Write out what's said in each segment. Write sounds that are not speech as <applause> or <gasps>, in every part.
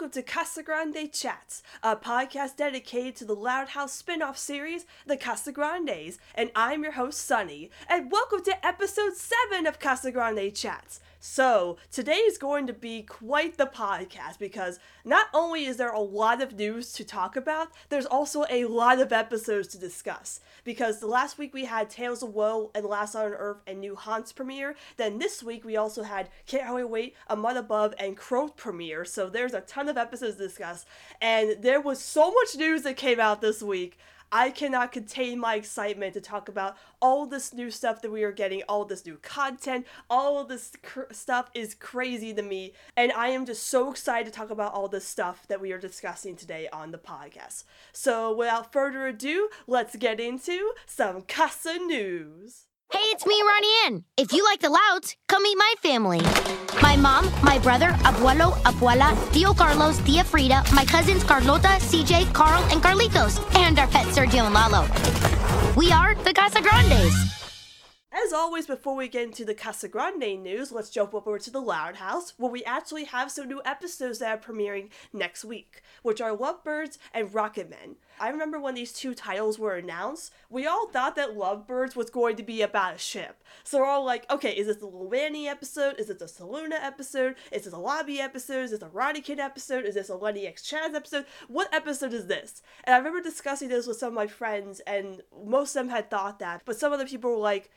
welcome to Casa Grande Chats, a podcast dedicated to the Loud House spin off series, The Casa Grandes. And I'm your host, Sunny. And welcome to episode 7 of Casa Grande Chats. So, today is going to be quite the podcast because not only is there a lot of news to talk about, there's also a lot of episodes to discuss. Because the last week we had Tales of Woe and Last on Earth and New Haunts premiere, then this week we also had Can't Hardly Wait, A Mud Above, and Croak premiere. So, there's a ton of episodes to discuss, and there was so much news that came out this week. I cannot contain my excitement to talk about all this new stuff that we are getting, all this new content, all of this cr- stuff is crazy to me, and I am just so excited to talk about all this stuff that we are discussing today on the podcast. So, without further ado, let's get into some Casa news. Hey, it's me, Ronnie Anne. If you like the Louds, come meet my family. My mom, my brother, abuelo, abuela, Tio Carlos, Tia Frida, my cousins Carlota, CJ, Carl, and Carlitos, and our pet Sergio and Lalo. We are the Casa Grandes. As always, before we get into the Casa Grande news, let's jump over to the Loud House, where we actually have some new episodes that are premiering next week, which are Lovebirds and Rocketmen. I remember when these two titles were announced, we all thought that Lovebirds was going to be about a ship. So we're all like, okay, is this the Luani episode? Is this a Saluna episode? Is this a Lobby episode? Is this a Ronniecoln episode? Is this a Lenny X Chaz episode? What episode is this? And I remember discussing this with some of my friends, and most of them had thought that, but some of the people were like,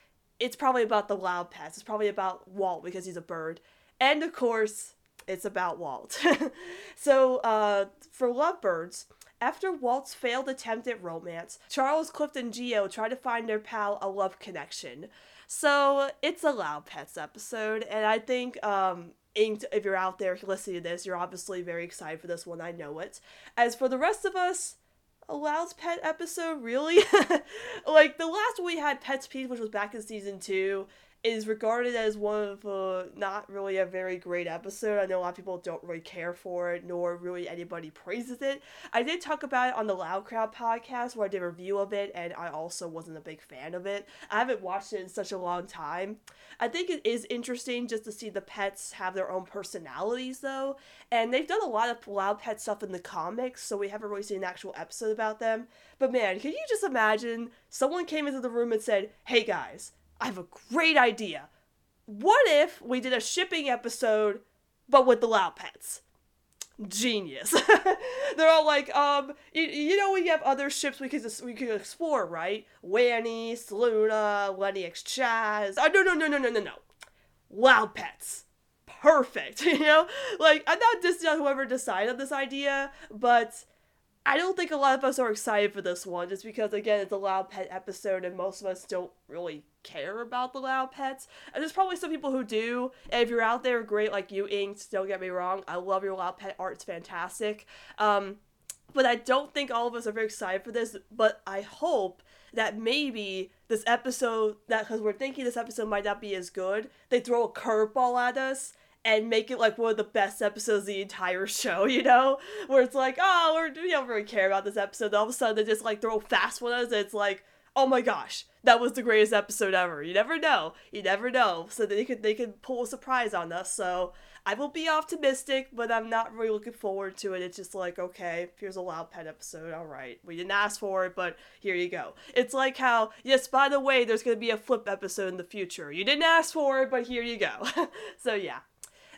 it's probably about the loud pets. It's probably about Walt because he's a bird. And of course, it's about Walt. <laughs> so, uh, for Lovebirds, after Walt's failed attempt at romance, Charles, Cliff, and Geo try to find their pal a love connection. So, it's a Loud Pets episode, and I think, um, Inked, if you're out there listening to this, you're obviously very excited for this one. I know it. As for the rest of us, a Loud's Pet episode, really? <laughs> like the last we had, Pets Peeved, which was back in season two, is regarded as one of uh, not really a very great episode. I know a lot of people don't really care for it, nor really anybody praises it. I did talk about it on the Loud Crowd podcast where I did a review of it, and I also wasn't a big fan of it. I haven't watched it in such a long time. I think it is interesting just to see the pets have their own personalities, though, and they've done a lot of Loud Pet stuff in the comics, so we haven't really seen an actual episode about them. But man, can you just imagine someone came into the room and said, "Hey guys." I have a great idea. What if we did a shipping episode, but with the Loud Pets? Genius. <laughs> They're all like, um, you, you know, we have other ships we could we could explore, right? Wanny, Saluna, Lenny X Chaz. Oh, no, no, no, no, no, no, no. Loud Pets. Perfect. <laughs> You know, like I'm not dissing on whoever decided on this idea, but I don't think a lot of us are excited for this one, just because again it's a loud pet episode, and most of us don't really care about the loud pets. And there's probably some people who do. And if you're out there, great, like you, Inked. Don't get me wrong, I love your loud pet art; it's fantastic. Um, but I don't think all of us are very excited for this. But I hope that maybe this episode, that because we're thinking this episode might not be as good, they throw a curveball at us and make it like one of the best episodes of the entire <laughs> show, you know? Where it's like, oh, we're, we don't really care about this episode. All of a sudden, they just like throw fast one at us, and it's like, oh my gosh, that was the greatest episode ever. You never know. You never know. So they could they could pull a surprise on us. So I will be optimistic, but I'm not really looking forward to it. It's just like, okay, here's a loud pet episode. All right, we didn't ask for it, but here you go. It's like how, yes, by the way, there's gonna be a flip episode in the future. You didn't ask for it, but here you go. <laughs> so yeah.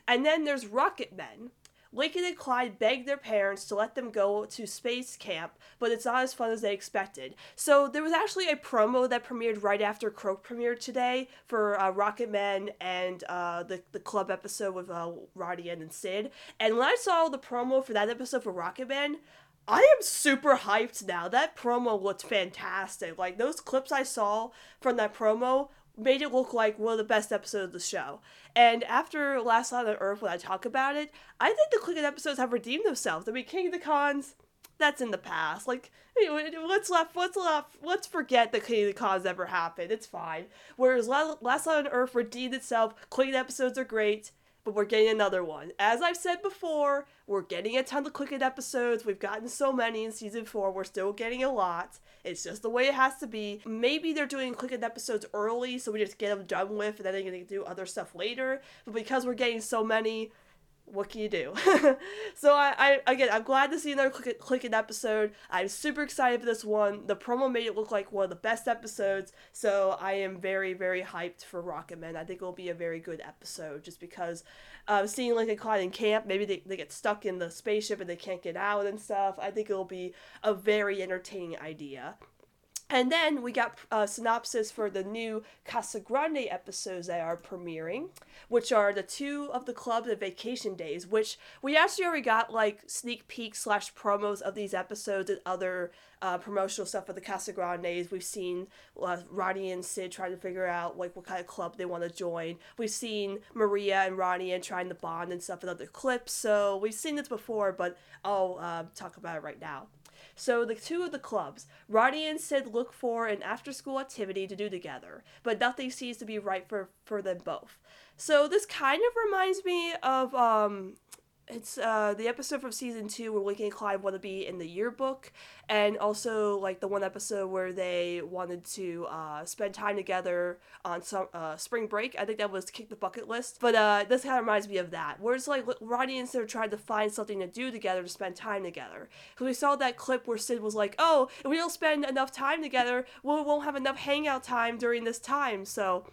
And then there's Rocket Men. Lincoln and Clyde beg their parents to let them go to space camp, but it's not as fun as they expected. So there was actually a promo that premiered right after Croak premiered today for uh, Rocket Men and uh, the, the club episode with uh, Roddy and Sid. And when I saw the promo for that episode for Rocket Men, I am super hyped now. That promo looked fantastic. Like those clips I saw from that promo made it look like one of the best episodes of the show. And after Last Night on Earth, when I talk about it, I think the Clicked episodes have redeemed themselves. I mean, King of the Cons, that's in the past. Like, let's left, let's left, let's forget that King of the Cons ever happened. It's fine. Whereas Last Night on Earth redeemed itself. Clicked episodes are great but we're getting another one. As I've said before, we're getting a ton of Clicked episodes. We've gotten so many in season four. We're still getting a lot. It's just the way it has to be. Maybe they're doing Clicked episodes early, so we just get them done with, and then they're gonna do other stuff later. But because we're getting so many, what can you do? <laughs> so I, I again I'm glad to see another click, clicking episode. I'm super excited for this one. The promo made it look like one of the best episodes, so I am very very hyped for Rocketman. I think it'll be a very good episode just because uh, seeing Lincoln Clyde in camp, maybe they, they get stuck in the spaceship and they can't get out and stuff. I think it'll be a very entertaining idea. And then we got a uh, synopsis for the new Casa Grande episodes that are premiering, which are the two of the club the vacation days, which we actually already got like sneak peeks slash promos of these episodes and other uh, promotional stuff for the Casa Grandes. We've seen uh, Ronnie and Sid trying to figure out like what kind of club they want to join. We've seen Maria and Ronnie and trying to bond and stuff in other clips. So we've seen this before, but I'll uh, talk about it right now. So the two of the clubs, Ronnie and Sid look for an after school activity to do together, but nothing seems to be right for, for them both. So this kind of reminds me of um it's uh the episode from season two where Lincoln and Clyde want to be in the yearbook, and also like the one episode where they wanted to uh spend time together on some uh spring break. I think that was kick the bucket list. But uh this kind of reminds me of that, where it's like Ronnie and Sid are trying to find something to do together to spend time together. Because we saw that clip where Sid was like, "Oh, if we don't spend enough time together, we won't have enough hangout time during this time." So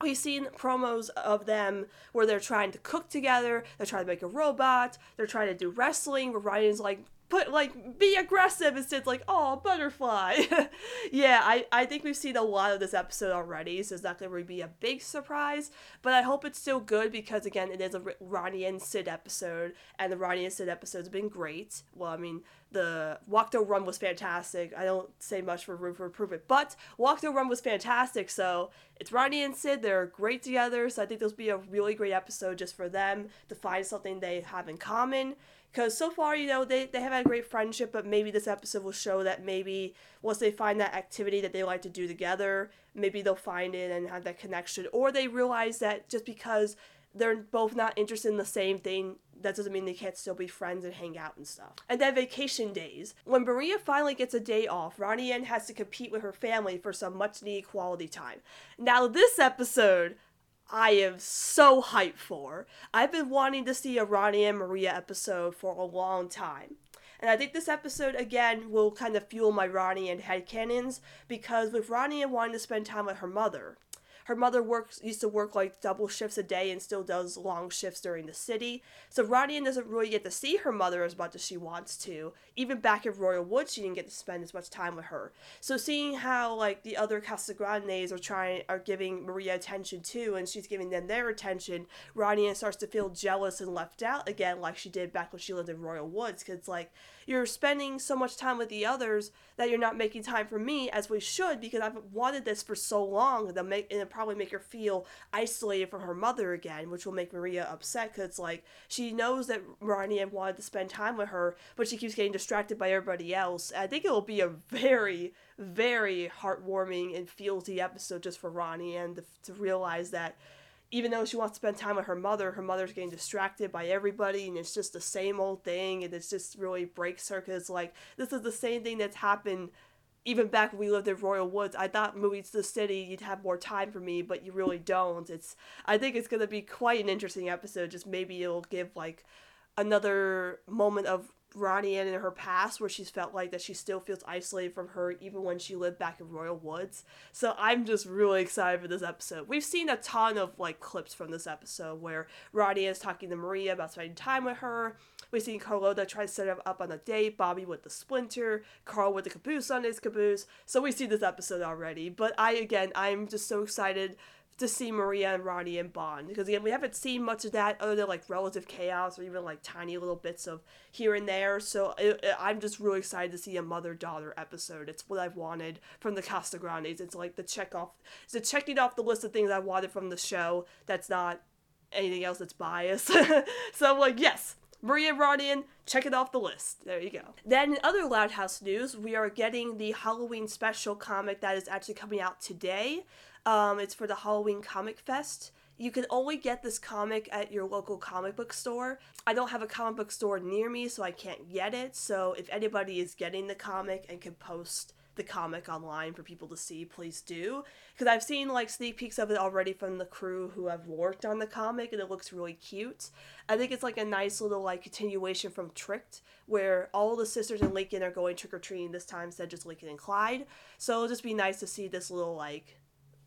We've seen promos of them where they're trying to cook together, they're trying to make a robot, they're trying to do wrestling, where Ryan's like, put like be aggressive instead like oh butterfly <laughs> yeah I, I think we've seen a lot of this episode already so it's not going to be a big surprise but i hope it's still good because again it is a ronnie and sid episode and the ronnie and sid episodes have been great well i mean the Walk Don't Run was fantastic. I don't say much for room for improvement, but Walk Don't Run was fantastic. So it's Ronnie and Sid. They're great together. So I think this will be a really great episode just for them to find something they have in common. Because so far, you know, they, they have had a great friendship, but maybe this episode will show that maybe once they find that activity that they like to do together, maybe they'll find it and have that connection. Or they realize that just because they're both not interested in the same thing, that doesn't mean they can't still be friends and hang out and stuff. And then vacation days. When Maria finally gets a day off, Ronnie Anne has to compete with her family for some much needed quality time. Now, this episode, I am so hyped for. I've been wanting to see a Ronnie and Maria episode for a long time. And I think this episode, again, will kind of fuel my Ronnie and headcanons because with Ronnie and wanting to spend time with her mother, her mother works used to work like double shifts a day and still does long shifts during the city. So Ronnie doesn't really get to see her mother as much as she wants to. Even back in Royal Woods, she didn't get to spend as much time with her. So seeing how like the other Casagrandes are trying are giving Maria attention too, and she's giving them their attention, Ronnie starts to feel jealous and left out again, like she did back when she lived in Royal Woods. Cause like you're spending so much time with the others that you're not making time for me as we should because I've wanted this for so long that make and it'll probably make her feel isolated from her mother again, which will make Maria upset because it's like she knows that Ronnie had wanted to spend time with her, but she keeps getting distracted by everybody else. I think it will be a very very heartwarming and feelsy episode just for Ronnie and to, to realize that even though she wants to spend time with her mother, her mother's getting distracted by everybody, and it's just the same old thing, and it just really breaks her because like this is the same thing that's happened even back when we lived in Royal Woods. I thought moving to the city you'd have more time for me, but you really don't. It's I think it's gonna be quite an interesting episode. Just maybe it'll give like another moment of Ronnie Anne in her past where she's felt like that she still feels isolated from her even when she lived back in Royal Woods. So I'm just really excited for this episode. We've seen a ton of like clips from this episode where Ronnie is talking to Maria about spending time with her. We've seen Carlota try to set him up on a date, Bobby with the splinter, Carl with the caboose on his caboose. So we see this episode already. But I again I'm just so excited to see Maria and Ronnie and Bond because again we haven't seen much of that other than like relative chaos or even like tiny little bits of here and there. So it, it, I'm just really excited to see a mother daughter episode. It's what I've wanted from the Casagrandes. It's like the check off, it's a checking off the list of things I wanted from the show. That's not anything else that's biased. <laughs> so I'm like yes. Maria Rodian, check it off the list. There you go. Then, in other Loud House news, we are getting the Halloween special comic that is actually coming out today. Um, it's for the Halloween Comic Fest. You can only get this comic at your local comic book store. I don't have a comic book store near me, so I can't get it. So if anybody is getting the comic and can post the comic online for people to see, please do. Because I've seen like sneak peeks of it already from the crew who have worked on the comic, and it looks really cute. I think it's like a nice little like continuation from Tricked, where all the sisters in Lincoln are going trick or treating this time instead of just Lincoln and Clyde. So it'll just be nice to see this little like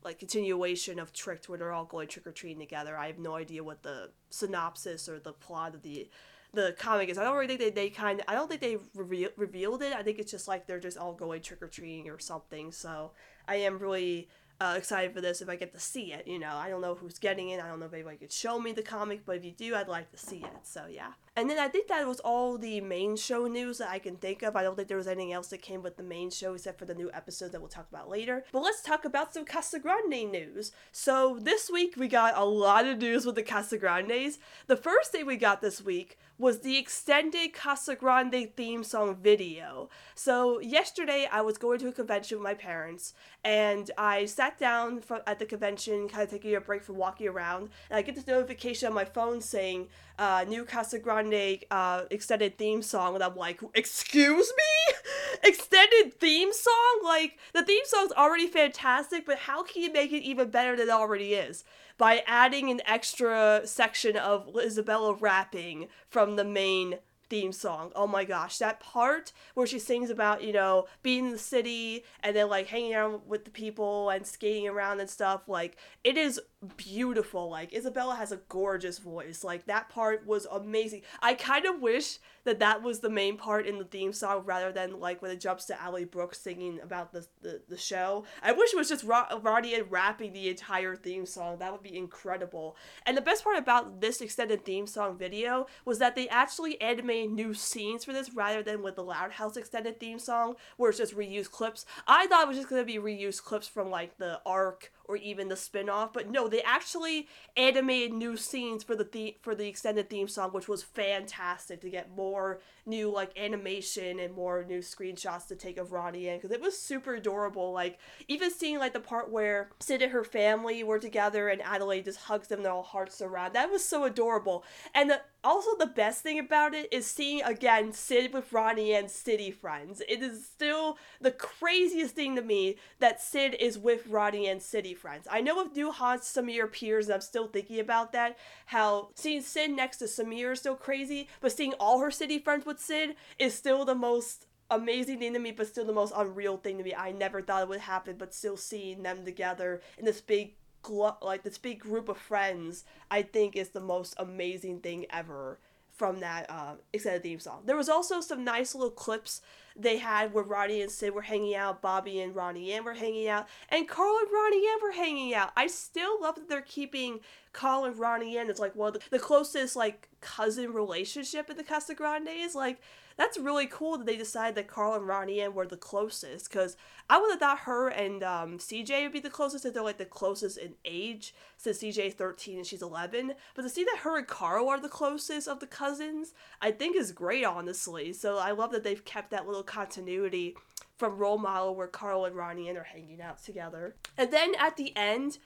like continuation of Tricked where they're all going trick or treating together. I have no idea what the synopsis or the plot of the the comic is. I don't really think they, they kind of, I don't think they reveal, revealed it. I think it's just like they're just all going trick or treating or something. So I am really uh, excited for this if I get to see it. You know, I don't know who's getting it. I don't know if anybody could show me the comic, but if you do, I'd like to see it. So yeah. And then I think that was all the main show news that I can think of. I don't think there was anything else that came with the main show except for the new episode that we'll talk about later. But let's talk about some Casagrande news. So this week we got a lot of news with the Casagrandes. The first thing we got this week was the extended Casagrande theme song video. So yesterday I was going to a convention with my parents and I sat down at the convention, kind of taking a break from walking around, and I get this notification on my phone saying uh, new Casagrande uh, extended theme song, and I'm like, excuse me, <laughs> extended theme song? Like the theme song's already fantastic, but how can you make it even better than it already is? by adding an extra section of Izabella rapping from the main theme song. Oh my gosh, that part where she sings about, you know, being in the city and then like hanging out with the people and skating around and stuff, like it is beautiful. Like Izabella has a gorgeous voice. Like that part was amazing. I kind of wish that that was the main part in the theme song rather than like when it jumps to Ally Brooke singing about the, the, the show. I wish it was just Ronnie rapping the entire theme song. That would be incredible. And the best part about this extended theme song video was that they actually animated new scenes for this rather than with the Loud House extended theme song where it's just reused clips. I thought it was just to be reused clips from like the arc or even the spin-off but no they actually animated new scenes for the, the- for the extended theme song which was fantastic to get more new like animation and more new screenshots to take of Ronnie in because it was super adorable like even seeing like the part where Sid and her family were together and Adelaide just hugs them their all hearts around that was so adorable and the, also the best thing about it is seeing again Sid with Ronnie and City friends it is still the craziest thing to me that Sid is with Ronnie and City friends. I know with New Nuhan's Sameer peers, and I'm still thinking about that, how seeing Sid next to Sameer is still crazy, but seeing all her city friends with Sid is still the most amazing thing to me, but still the most unreal thing to me. I never thought it would happen, but still seeing them together in this big like this big group of friends, I think is the most amazing thing ever from that uh, extended theme song. There was also some nice little clips they had where Ronnie and Sid were hanging out, Bobby and Ronnie Anne were hanging out, and Carl and Ronnie Anne were hanging out. I still love that they're keeping Carl and Ronnie Anne as like one of the, the closest like cousin relationship in the Casagrandes. Like that's really cool that they decided that Carl and Ronnie were the closest because I would have thought her and um, CJ would be the closest if they're like the closest in age since CJ is 13 and she's 11. But to see that her and Carl are the closest of the cousins, I think is great, honestly. So I love that they've kept that little continuity from Role Model where Carl and Ronnie are hanging out together. And then at the end,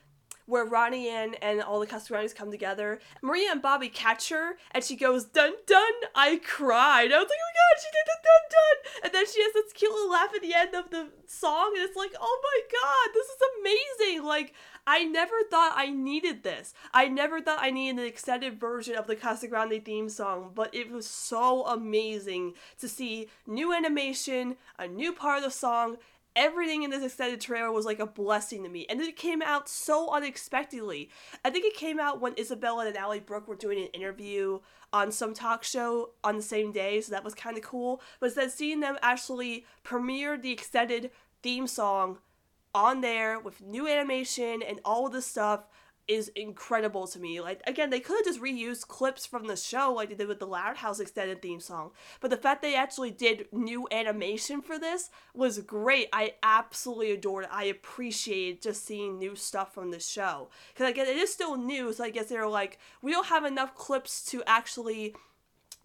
where Ronnie Anne and all the Casagrandes come together. Maria and Bobby catch her, and she goes, dun dun, I cried. I was like, oh my god, she did the dun dun! And then she has this cute little laugh at the end of the song, and it's like, oh my god, this is amazing! Like, I never thought I needed this. I never thought I needed an extended version of the Casagrande theme song, but it was so amazing to see new animation, a new part of the song, everything in this extended trailer was like a blessing to me. And it came out so unexpectedly. I think it came out when Izabella and Ally Brooke were doing an interview on some talk show on the same day, so that was kind of cool. But then seeing them actually premiere the extended theme song on there with new animation and all of this stuff is incredible to me. Like again, they could have just reused clips from the show like they did with the Loud House extended theme song. But the fact they actually did new animation for this was great. I absolutely adored it. I appreciate just seeing new stuff from the show. Cause again, it is still new, so I guess they're like, we don't have enough clips to actually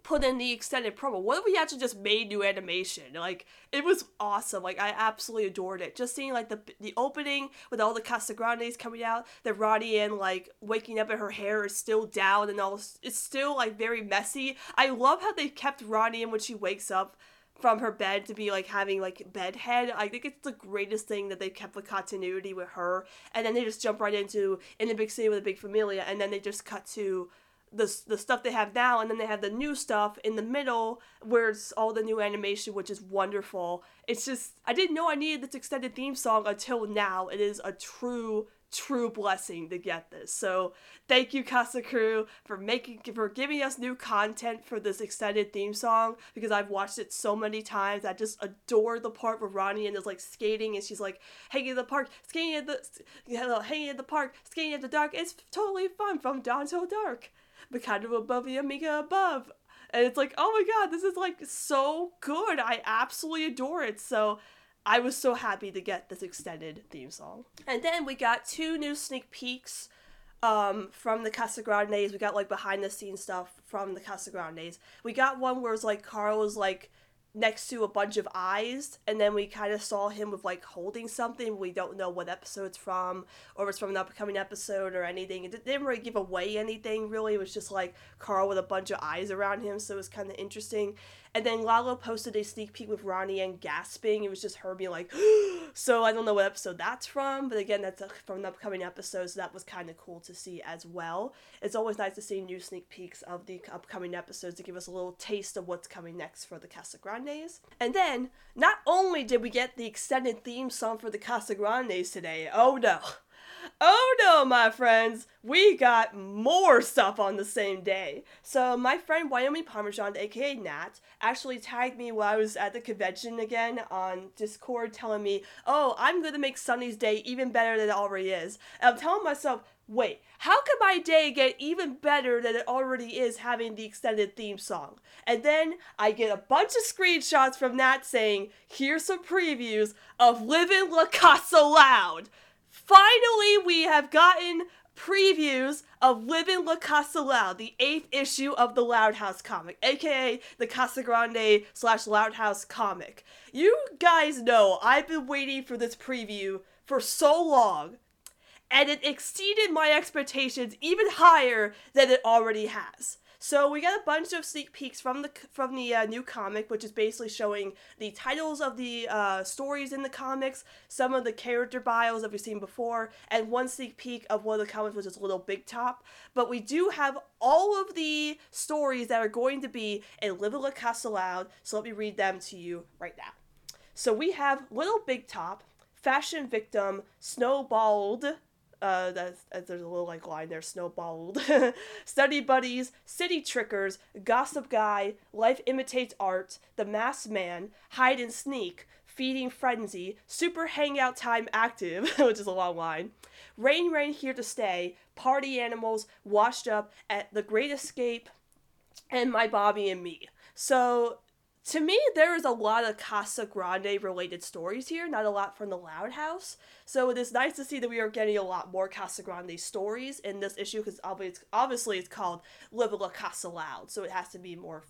put in the extended promo. What if we actually just made new animation? Like it was awesome. Like I absolutely adored it. Just seeing like the the opening with all the Casagrandes coming out, the Ronnie and like waking up and her hair is still down and all. It's still like very messy. I love how they kept Ronnie Anne when she wakes up from her bed to be like having like bed head. I think it's the greatest thing that they kept the continuity with her. And then they just jump right into in the big city with a big familia, and then they just cut to the the stuff they have now, and then they have the new stuff in the middle where it's all the new animation, which is wonderful. It's just I didn't know I needed this extended theme song until now. It is a true true blessing to get this. So thank you Casa Crew for making for giving us new content for this extended theme song because I've watched it so many times. I just adore the part where Ronnie and is like skating and she's like hanging in the park, skating in the hanging in the park, skating in the dark. It's totally fun from dawn till dark. But kind of above the Amiga above. And it's like, oh my god, this is like so good. I absolutely adore it. So I was so happy to get this extended theme song. And then we got two new sneak peeks um, from the Casa Grandes. We got like behind the scenes stuff from the Casa Grandes. We got one where it was like Carl was like next to a bunch of eyes and then we kind of saw him with like holding something. We don't know what episode it's from or it's from an upcoming episode or anything. It didn't really give away anything really. It was just like carl with a bunch of eyes around him so it was kind of interesting and then Lalo posted a sneak peek with Ronnie and gasping. It was just her being like, <gasps> so I don't know what episode that's from, but again, that's from the upcoming episode, so that was kind of cool to see as well. It's always nice to see new sneak peeks of the upcoming episodes to give us a little taste of what's coming next for the Casa Grandes. And then, not only did we get the extended theme song for the Casa Grandes today, oh no. Oh no, my friends, we got more stuff on the same day. So my friend Wyoming Parmesan, aka Nat, actually tagged me while I was at the convention again on Discord, telling me, "Oh, I'm gonna make Sunny's day even better than it already is." And I'm telling myself, wait, how can my day get even better than it already is having the extended theme song? And then I get a bunch of screenshots from Nat saying, here's some previews of Living La Casa Loud. Finally, we have gotten previews of Living La Casa Loud, the eighth issue of the Loud House comic, aka the Casa Grande slash Loud House comic. You guys know I've been waiting for this preview for so long, and it exceeded my expectations even higher than it already has. So we got a bunch of sneak peeks from the from the uh, new comic, which is basically showing the titles of the uh, stories in the comics, some of the character bios that we've seen before, and one sneak peek of one of the comics, which is Little Big Top. But we do have all of the stories that are going to be in Living La Casa Loud. So let me read them to you right now. So we have Little Big Top, Fashion Victim, Snowballed, uh, that's, there's a little like line there, snowballed. <laughs> Study buddies, city trickers, gossip guy, life imitates art, the masked man, hide and sneak, feeding frenzy, super hangout time active, <laughs> which is a long line. Rain, rain here to stay, party animals, washed up at the Great Escape, and my Bobby and me. So to me, there is a lot of Casa Grande related stories here, not a lot from the Loud House. So it is nice to see that we are getting a lot more Casa Grande stories in this issue because obviously it's called Live La Casa Loud, so it has to be more.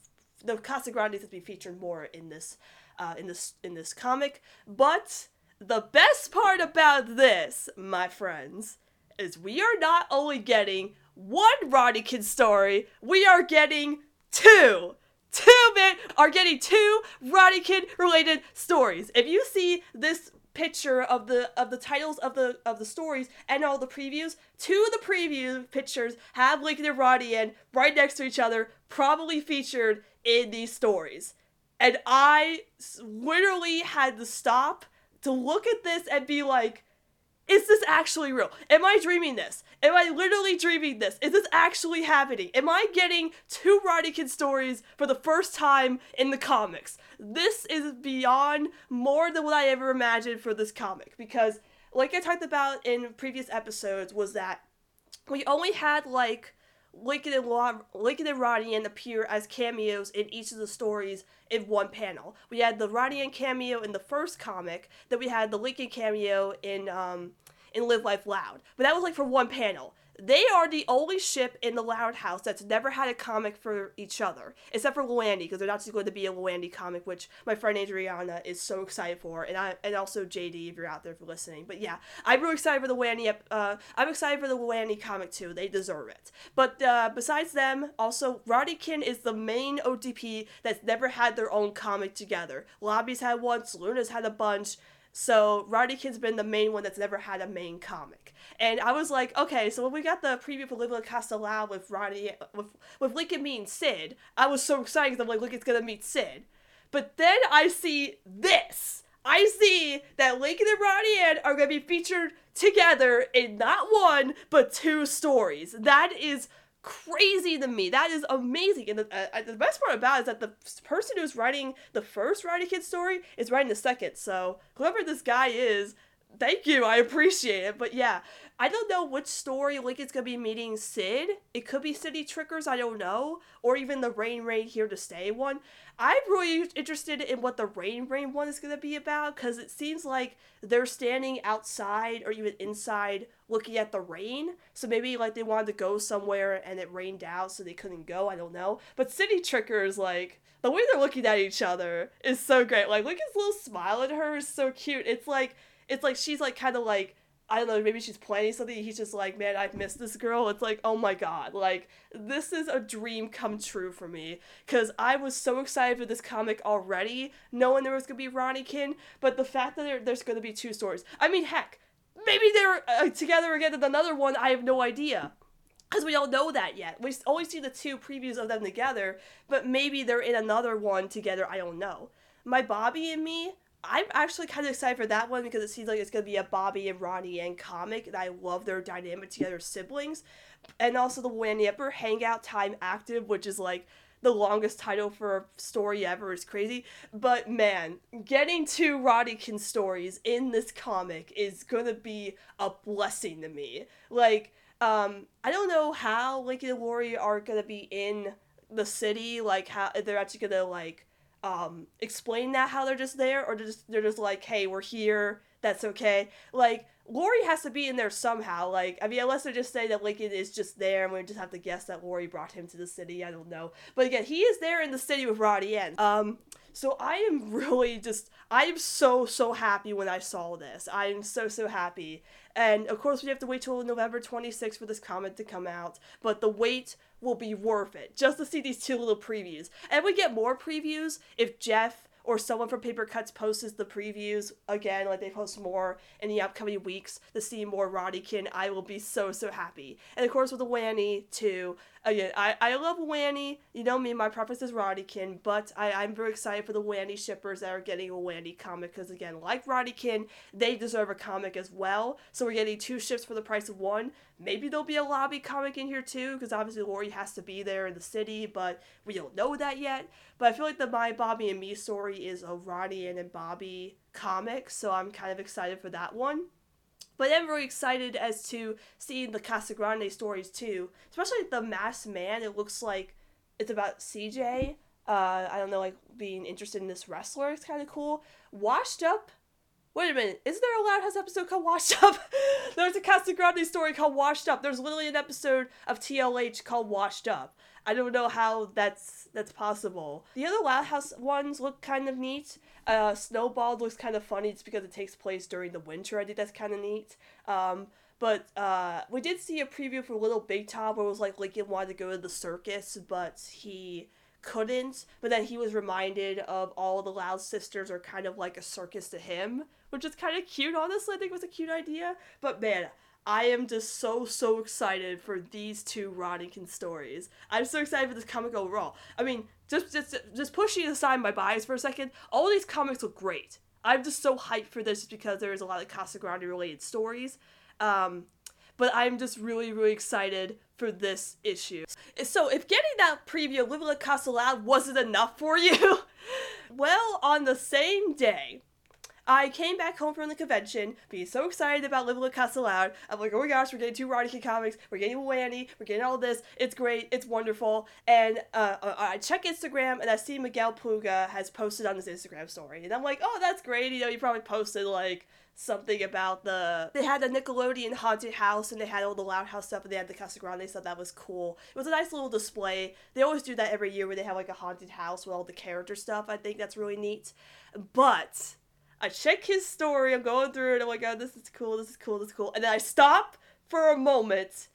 The Casa Grande has to be featured more in this, uh, in this in this comic. But the best part about this, my friends, is we are not only getting one Ronniecoln story, we are getting two two men are getting two Roddy Kid related stories. If you see this picture of the of the titles of the of the stories and all the previews, two of the preview pictures have Lincoln and Roddy in right next to each other, probably featured in these stories. And I literally had to stop to look at this and be like, is this actually real? Am I dreaming this? Am I literally dreaming this? Is this actually happening? Am I getting two Ronniecoln stories for the first time in the comics? This is beyond more than what I ever imagined for this comic because, like I talked about in previous episodes, was that we only had like Lincoln and, Lo- Lincoln and appear as cameos in each of the stories in one panel. We had the Rodian cameo in the first comic, then we had the Lincoln cameo in um, in Live Life Loud, but that was like for one panel. They are the only ship in the Loud House that's never had a comic for each other, except for Luandy, because there's actually going to be a Luandy comic, which my friend Adriana is so excited for, and I and also JD if you're out there for listening. But yeah, I'm really excited for the Luandy. Uh, I'm excited for the Luandy comic too. They deserve it. But uh, besides them, also Ronniecoln is the main OTP that's never had their own comic together. Lobby's had one, Luna's had a bunch. So Ronniecoln's been the main one that's never had a main comic. And I was like, okay, so when we got the preview for Live Castellao with Ronnie, with with Lincoln meeting Sid, I was so excited because I'm like, it's gonna meet Sid. But then I see this. I see that Lincoln and Ronnie Anne are gonna be featured together in not one but two stories. That is crazy to me. That is amazing. And the, uh, the best part about it is that the person who's writing the first Ronniecoln story is writing the second. So whoever this guy is, thank you. I appreciate it. But yeah, I don't know which story Lincoln's gonna be meeting Sid. It could be City Trickers, I don't know, or even the Rain Rain Here to Stay one. I'm really interested in what the Rain Rain one is gonna be about because it seems like they're standing outside or even inside looking at the rain. So maybe like they wanted to go somewhere and it rained out so they couldn't go. I don't know. But City Trickers, like the way they're looking at each other is so great. Like Lincoln's little smile at her is so cute. It's like it's like she's like kind of like I don't know, maybe she's planning something. He's just like, man, I've missed this girl. It's like, oh my god, like this is a dream come true for me. Cause I was so excited for this comic already, knowing there was gonna be Ronniecoln. But the fact that there, there's gonna be two stories, I mean, heck, maybe they're uh, together again in another one. I have no idea. Because we don't know that yet. We only see the two previews of them together, but maybe they're in another one together. I don't know. My Bobby and me, I'm actually kind of excited for that one because it seems like it's going to be a Bobby and Ronnie and comic, and I love their dynamic together siblings. And also the Wendy Epper Hangout Time Active, which is like the longest title for a story ever is crazy. But man, getting two Ronniecoln stories in this comic is gonna be a blessing to me. Like, um, I don't know how Lincoln and Lori are gonna be in the city, like how they're actually gonna like um, explain that how they're just there, or they're just they're just like, hey, we're here, that's okay. Like Lori has to be in there somehow. Like I mean, unless they just say that Lincoln is just there, and we just have to guess that Lori brought him to the city. I don't know, but again, he is there in the city with Roddy Ann. Um, so I am <laughs> really just I am so so happy when I saw this. I am so so happy. And of course we have to wait till November 26th for this comment to come out, but the wait will be worth it just to see these two little previews. And we get more previews if Jeff or someone from Papercutz posts the previews again, like they post more in the upcoming weeks to see more Ronniecoln, I will be so so happy. And of course with the Wanny too. Again, I, I love Wanny. You know me, my preference is Ronniecoln, but I, I'm very excited for the Wanny shippers that are getting a Wanny comic because again, like Ronniecoln, they deserve a comic as well. So we're getting two ships for the price of one. Maybe there'll be a lobby comic in here too, because obviously Lori has to be there in the city, but we don't know that yet. But I feel like the My Bobby and Me story is a Roddy and Bobby comic, so I'm kind of excited for that one. But I'm really excited as to seeing the Casagrande stories too, especially the Masked Man. It looks like it's about CJ. Uh, I don't know, like being interested in this wrestler. It's kind of cool. Washed Up Wait a minute, isn't there a Loud House episode called Washed Up? <laughs> There's a Casagrande story called Washed Up. There's literally an episode of TLH called Washed Up. I don't know how that's that's possible. The other Loud House ones look kind of neat. Uh, Snowball looks kind of funny just because it takes place during the winter. I think that's kind of neat. Um, but uh, we did see a preview for Little Big Top where it was like Lincoln wanted to go to the circus, but he couldn't. But then he was reminded of all the Loud sisters are kind of like a circus to him which is kind of cute, honestly. I think it was a cute idea. But man, I am just so, so excited for these two Ronniecoln stories. I'm so excited for this comic overall. I mean, just, just, just pushing aside my bias for a second, all these comics look great. I'm just so hyped for this just because there's a lot of Casagrande related stories. Um, but I'm just really, really excited for this issue. So, if getting that preview of Live La Casa Loud wasn't enough for you, <laughs> well, on the same day, I came back home from the convention, being so excited about Live La Casa Loud. I'm like, oh my gosh, we're getting two Roddy comics, we're getting Wanny, we're getting all this. It's great, it's wonderful. And uh, uh, I check Instagram and I see Miguel Puga has posted on his Instagram story, and I'm like, oh, that's great. You know, you probably posted like something about the they had the Nickelodeon haunted house and they had all the Loud House stuff and they had the Casa Grande stuff. That was cool. It was a nice little display. They always do that every year where they have like a haunted house with all the character stuff. I think that's really neat. But I check his story. I'm going through it. I'm like, oh, this is cool. This is cool. This is cool. And then I stop for a moment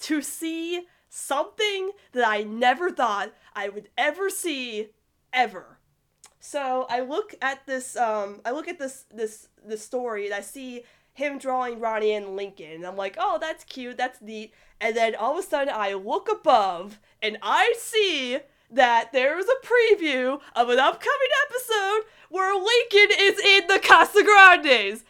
to see something that I never thought I would ever see ever. So I look at this um I look at this this this story and I see him drawing Ronnie and Lincoln and I'm like, "Oh, that's cute. That's neat." And then all of a sudden I look above and I see that there is a preview of an upcoming episode where Lincoln is in the Casa Grandes.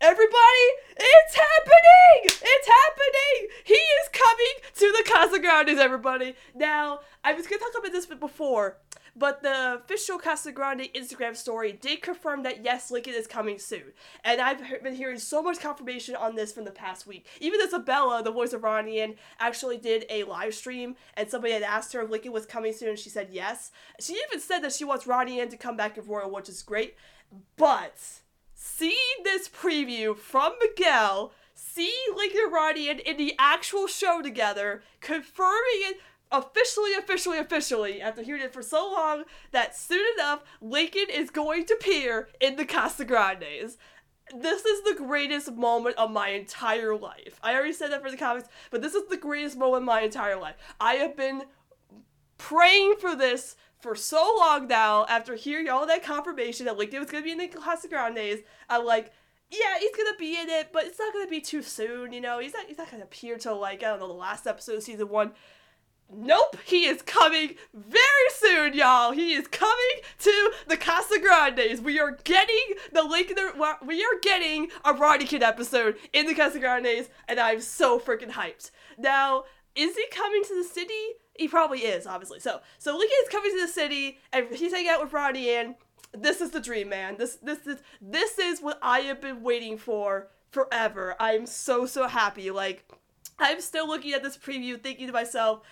Everybody, it's happening! It's happening! He is coming to the Casa Grandes, everybody. Now, I was gonna talk about this before, but the official Casa Grande Instagram story did confirm that yes, Lincoln is coming soon. And I've been hearing so much confirmation on this from the past week. Even Izabella, the voice of Ronnie, Ann, actually did a live stream, and somebody had asked her if Lincoln was coming soon, and she said yes. She even said that she wants Ronnie Anne to come back in Royal, which is great. But seeing this preview from Miguel, seeing Lincoln and Ronnie in the actual show together, confirming it officially, officially, officially, after hearing it for so long, that soon enough, Lincoln is going to appear in the Casa Grandes. This is the greatest moment of my entire life. I already said that for the comics, but this is the greatest moment of my entire life. I have been praying for this for so long now after hearing all that confirmation that Lincoln was going to be in the Casa Grandes. I'm like, yeah, he's gonna be in it, but it's not gonna be too soon, you know. He's not he's not gonna appear till like I don't know the last episode of season one. Nope, he is coming very soon, y'all. He is coming to the Casa Grandes. We are getting the link. In the, we are getting a Ronniecoln episode in the Casa Grandes, and I'm so freaking hyped. Now, is he coming to the city? He probably is, obviously. So, so Lincoln is coming to the city, and he's hanging out with Roddy. And this is the dream, man. This, this is, this is what I have been waiting for forever. I'm so, so happy. Like, I'm still looking at this preview, thinking to myself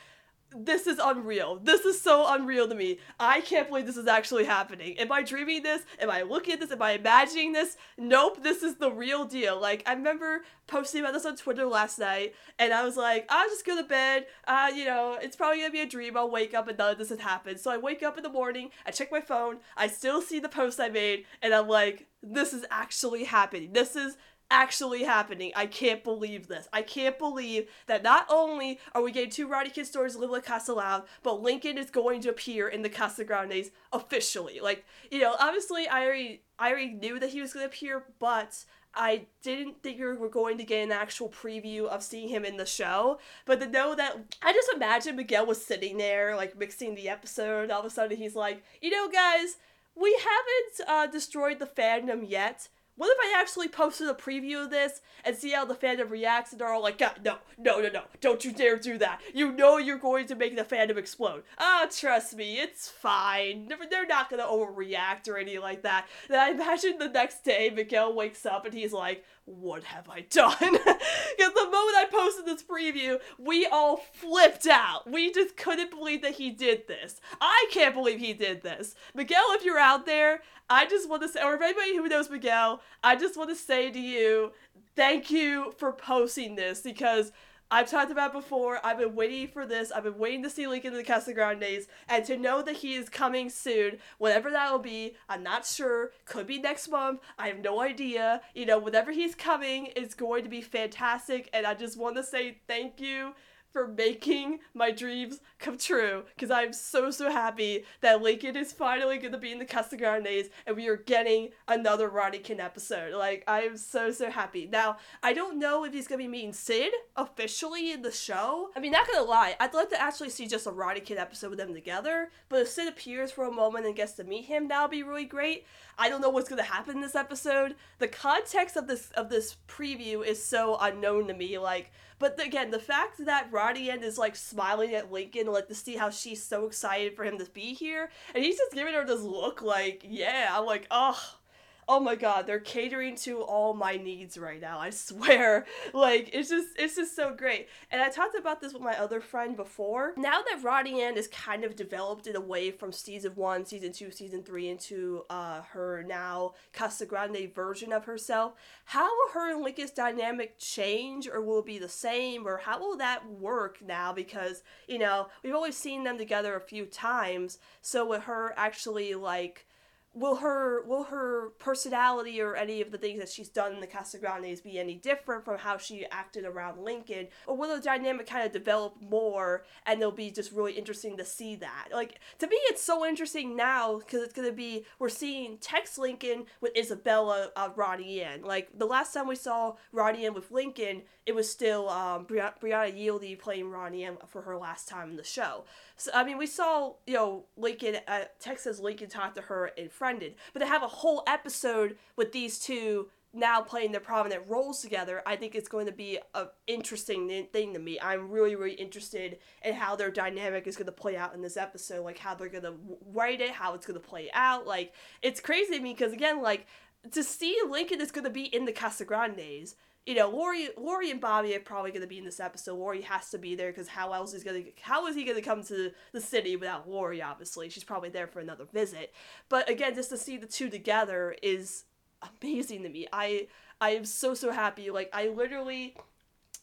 this is unreal. This is so unreal to me. I can't believe this is actually happening. Am I dreaming this? Am I looking at this? Am I imagining this? Nope, this is the real deal. Like, I remember posting about this on Twitter last night, and I was like, I'll just go to bed. Uh, you know, it's probably gonna be a dream. I'll wake up and none of this has happened. So I wake up in the morning, I check my phone, I still see the post I made, and I'm like, this is actually happening. This is actually happening. I can't believe this. I can't believe that not only are we getting two Ronniecoln stories live like Casa Loud, but Lincoln is going to appear in the Casa Grandes officially. Like, you know, obviously I already I already knew that he was gonna appear, but I didn't think we were going to get an actual preview of seeing him in the show. But to know that, I just imagine Miguel was sitting there, like mixing the episode. All of a sudden, he's like, you know, guys, we haven't uh, destroyed the fandom yet, what if I actually posted a preview of this and see how the fandom reacts and they're all like, God, no, no, no, no, don't you dare do that. You know you're going to make the fandom explode. Ah, oh, trust me, it's fine. They're, not going to overreact or anything like that. Then I imagine the next day Miguel wakes up and he's like, what have I done? <laughs> Because the moment I posted this preview, we all flipped out. We just couldn't believe that he did this. I can't believe he did this. Miguel, if you're out there, I just want to say, or if anybody who knows Miguel, I just want to say to you, thank you for posting this because I've talked about before. I've been waiting for this. I've been waiting to see Lincoln in the Casa Grandes, and to know that he is coming soon, whatever that will be, I'm not sure. Could be next month. I have no idea. You know, whenever he's coming, it's going to be fantastic, and I just want to say thank you for making my dreams come true because I'm so so happy that Lincoln is finally going to be in the Casa Grandes and we are getting another Ronniecoln episode. Like I am so so happy. Now I don't know if he's going to be meeting Sid officially in the show. I mean, not gonna lie, I'd like to actually see just a Ronniecoln episode with them together. But if Sid appears for a moment and gets to meet him, that'll be really great. I don't know what's going to happen in this episode. The context of this of this preview is so unknown to me. Like but again, the fact that Roddy Ann is like smiling at Lincoln, like to see how she's so excited for him to be here, and he's just giving her this look, like, yeah, I'm like, oh, oh my god, they're catering to all my needs right now. I swear. <laughs> Like it's just it's just so great. And I talked about this with my other friend before. Now that Ronnie Anne is kind of developed in a way from season one, season two, season three into uh, her now Casa Grande version of herself, how will her and Lincoln's dynamic change or will it be the same or how will that work now? Because, you know, we've always seen them together a few times. So with her actually like will her will her personality or any of the things that she's done in the Casagrandes be any different from how she acted around Lincoln, or will the dynamic kind of develop more and it'll be just really interesting to see that? Like to me, it's so interesting now because it's gonna be we're seeing Tex Lincoln with Izabella uh, Ronnie. Like the last time we saw Ronnie Anne with Lincoln, it was still um, Bri- Breanna Yde playing Ronnie for her last time in the show. So I mean, we saw you know Lincoln, uh, Texas Lincoln talk to her in Friended, but to have a whole episode with these two now playing their prominent roles together, I think it's going to be an interesting thing to me. I'm really, really interested in how their dynamic is going to play out in this episode, like how they're going to write it, how it's going to play out. Like, it's crazy to me because, again, like, to see Lincoln is going to be in the Casa Casagrandes you know, Laurie, Laurie and Bobby are probably going to be in this episode. Laurie has to be there because how else is going to how is he going to come to the city without Laurie? Obviously, she's probably there for another visit. But again, just to see the two together is amazing to me. I I am so so happy. Like I literally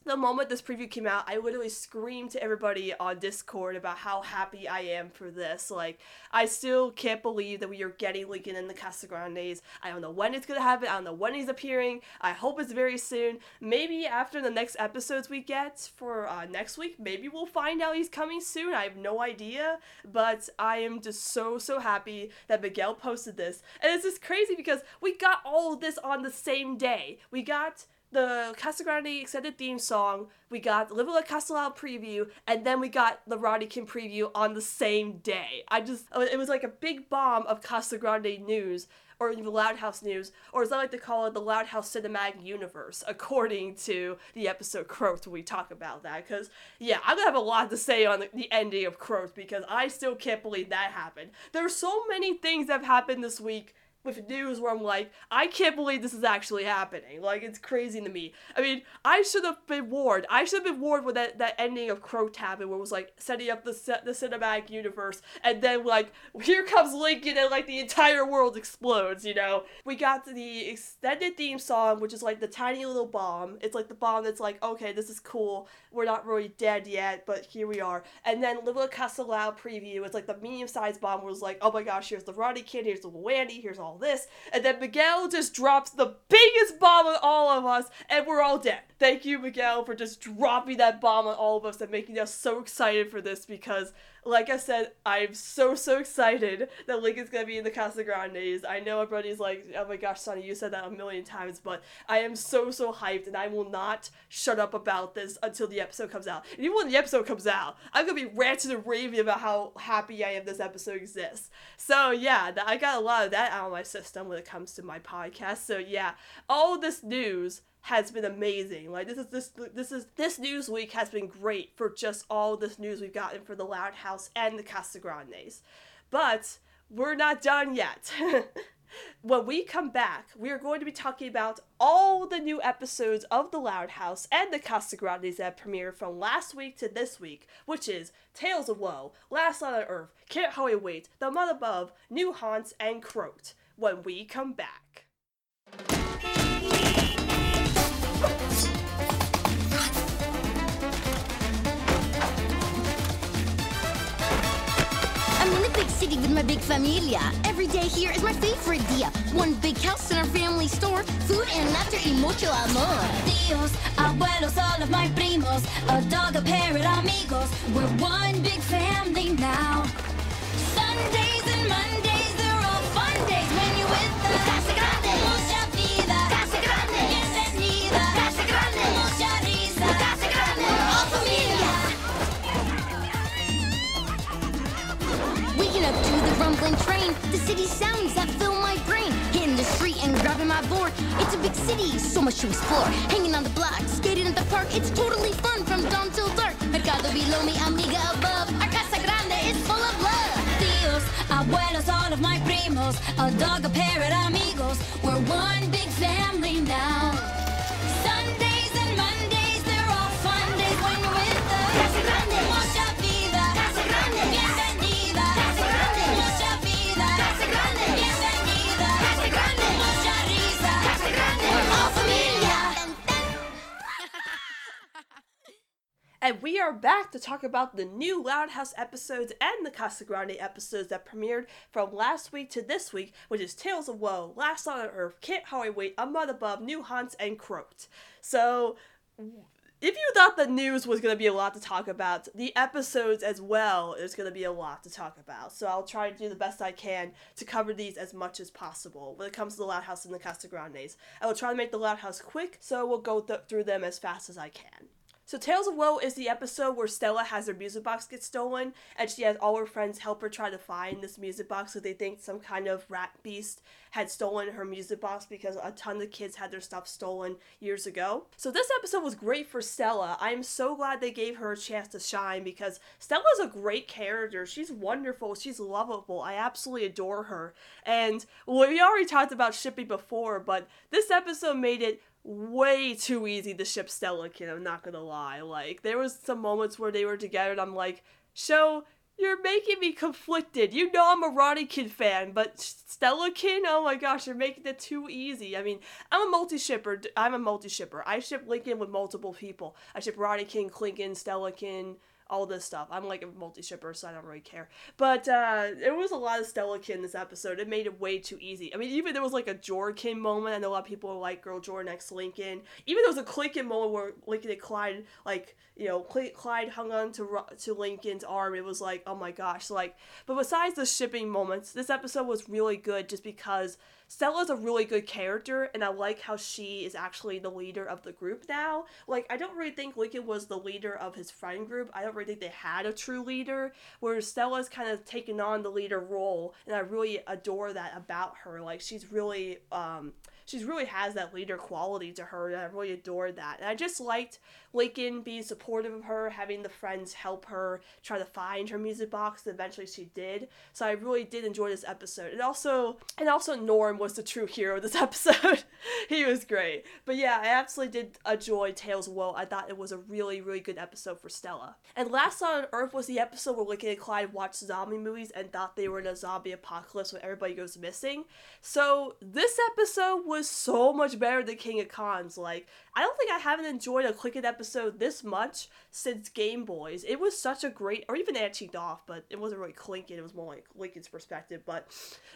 the moment this preview came out, I literally screamed to everybody on Discord about how happy I am for this. Like, I still can't believe that we are getting Lincoln in the Casagrandes. I don't know when it's gonna happen. I don't know when he's appearing. I hope it's very soon. Maybe after the next episodes we get for uh, next week, maybe we'll find out he's coming soon. I have no idea, but I am just so so happy that Miguel posted this, and it's just crazy because we got all this on the same day. We got the Casagrande extended theme song, we got Live La preview, and then we got the Ronniecoln preview on the same day. I just, oh, it was like a big bomb of Casagrande news, or the Loud House news, or as I like to call it, the Loud House cinematic universe, according to the episode Croak when we talk about that. Because, yeah, I'm gonna have a lot to say on the, the ending of Croak because I still can't believe that happened. There are so many things that have happened this week with news where I'm like, I can't believe this is actually happening. Like, it's crazy to me. I mean, I should have been warned. I should have been warned when that, that ending of Croak happened, where it was like setting up the the cinematic universe, and then like here comes Lincoln, and like the entire world explodes. You know, we got the extended theme song, which is like the tiny little bomb. It's like the bomb that's like, okay, this is cool. We're not really dead yet, but here we are. And then Live La Castelao preview. It's like the medium sized bomb was like, oh my gosh, here's the Ronniecoln, here's the Wendy, here's all all this. And then Miguel just drops the biggest bomb on all of us, and we're all dead. Thank you, Miguel, for just dropping that bomb on all of us and making us so excited for this because, like I said, I'm so, so excited that Link is going to be in the Casa Grandes. I know everybody's like, oh my gosh, Sonny, you said that a million times, but I am so, so hyped, and I will not shut up about this until the episode comes out. And even when the episode comes out, I'm going to be ranting and raving about how happy I am this episode exists. So, yeah, I got a lot of that out of my system when it comes to my podcast. So, yeah, all this news has been amazing. Like this is this this is this news week has been great for just all this news we've gotten for the Loud House and the Casagrandes. But we're not done yet. <laughs> when we come back, we are going to be talking about all the new episodes of The Loud House and the Casagrandes that premiered from last week to this week, which is Tales of Woe, Last Loud on Earth, Can't Hardly Wait, The Mutt Above, New Haunts, and Croak. When we come back. City with my big familia. Every day here is my favorite dia. One big house in our family store. Food and laughter y mucho amor. Tíos, abuelos, all of my primos. A dog, a parrot, amigos. We're one big family now. Sundays and Mondays, the city sounds that fill my brain. Hitting the street and grabbing my board. It's a big city, so much to explore. Hanging on the block, skating at the park. It's totally fun from dawn till dark. Mercado below me, amiga above. Our Casa Grande is full of love. Tíos, abuelos, all of my primos, a dog, a parrot, amigos. We're one big family now. And we are back to talk about the new Loud House episodes and the Casa Grande episodes that premiered from last week to this week, which is Tales of Woe, Last on Earth, Can't Hardly Wait, A Mutt Above, New Haunts, and Croaked. So, if you thought the news was going to be a lot to talk about, the episodes as well is going to be a lot to talk about. So I'll try to do the best I can to cover these as much as possible when it comes to the Loud House and the Casa Grandes. I will try to make the Loud House quick, so we'll go th- through them as fast as I can. So Tales of Woe is the episode where Stella has her music box get stolen, and she has all her friends help her try to find this music box. So they think some kind of rat beast had stolen her music box because a ton of kids had their stuff stolen years ago. So this episode was great for Stella. I am so glad they gave her a chance to shine because Stella's a great character. She's wonderful. She's lovable. I absolutely adore her. And we already talked about shipping before, but this episode made it way too easy to ship Stella Kid, I'm not gonna lie. Like, there was some moments where they were together and I'm like, show, you're making me conflicted. You know I'm a Ronniecoln fan, but Stella Kid, oh my gosh, you're making it too easy. I mean, I'm a multi-shipper. I'm a multi-shipper. I ship Lincoln with multiple people. I ship Ronniecoln, Clinkin, Stella Kin, all this stuff. I'm like a multi shipper, so I don't really care. But uh, it was a lot of Stellakin in this episode. It made it way too easy. I mean, even there was like a Jorkin moment. I know a lot of people were like Girl Jor next to Lincoln. Even there was a Clinkin moment where Lincoln and Clyde, like, you know, Cl- Clyde hung on to, to Lincoln's arm. It was like, oh my gosh. Like, but besides the shipping moments, this episode was really good just because Stella's a really good character, and I like how she is actually the leader of the group now. Like, I don't really think Lincoln was the leader of his friend group. I don't really think they had a true leader, whereas Stella's kind of taken on the leader role, and I really adore that about her. Like, she's really, um, she's really has that leader quality to her, and I really adored that. And I just liked Lincoln being supportive of her, having the friends help her try to find her music box, and eventually she did. So I really did enjoy this episode. And also, and also Norm was the true hero of this <laughs> episode. <laughs> he was great. But yeah, I absolutely did enjoy Tales of Woe. I thought it was a really, really good episode for Stella. And Last on Earth was the episode where Lincoln and Clyde watched zombie movies and thought they were in a zombie apocalypse when everybody goes missing. So this episode was so much better than King of Cons. Like, I don't think I haven't enjoyed a Clicked episode this much since Game Boys. It was such a great, or even Antiqued Off, but it wasn't really Clinkin. It was more like Lincoln's perspective. But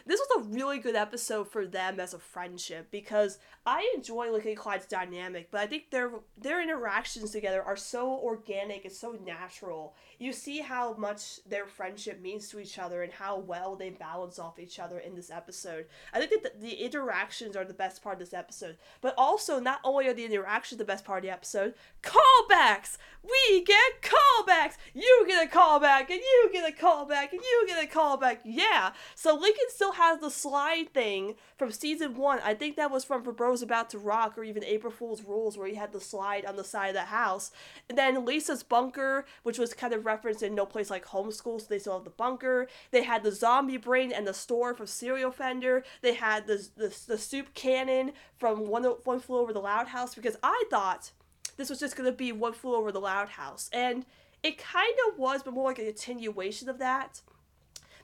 this was a really good episode for them as a friendship because I enjoy Lincoln and Clyde's dynamic, but I think their their interactions together are so organic and so natural. You see how much their friendship means to each other and how well they balance off each other in this episode. I think that the, the interactions are the best part of this episode, but also not only are the interactions the best part of the episode, callbacks. We get callbacks. You get a callback, and you get a callback, and you get a callback. Yeah. So Lincoln still has the slide thing from season one. I think that was from For Bros About to Rock, or even April Fool's Rules, where he had the slide on the side of the house. And then Lisa's bunker, which was kind of referenced in No Place Like Homeschool, so they still have the bunker. They had the zombie brain and the store from Cereal Offender. They had the the, the soup cannon from One One Flew Over the Loud House because I thought this was just gonna be One Flew Over the Loud House, and it kind of was, but more like a continuation of that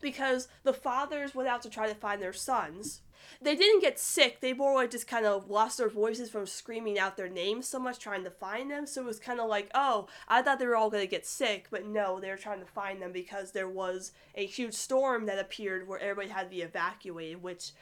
because the fathers went out to try to find their sons. They didn't get sick. They more like just kind of lost their voices from screaming out their names so much trying to find them. So it was kind of like, oh, I thought they were all going to get sick, but no, they were trying to find them because there was a huge storm that appeared where everybody had to be evacuated, which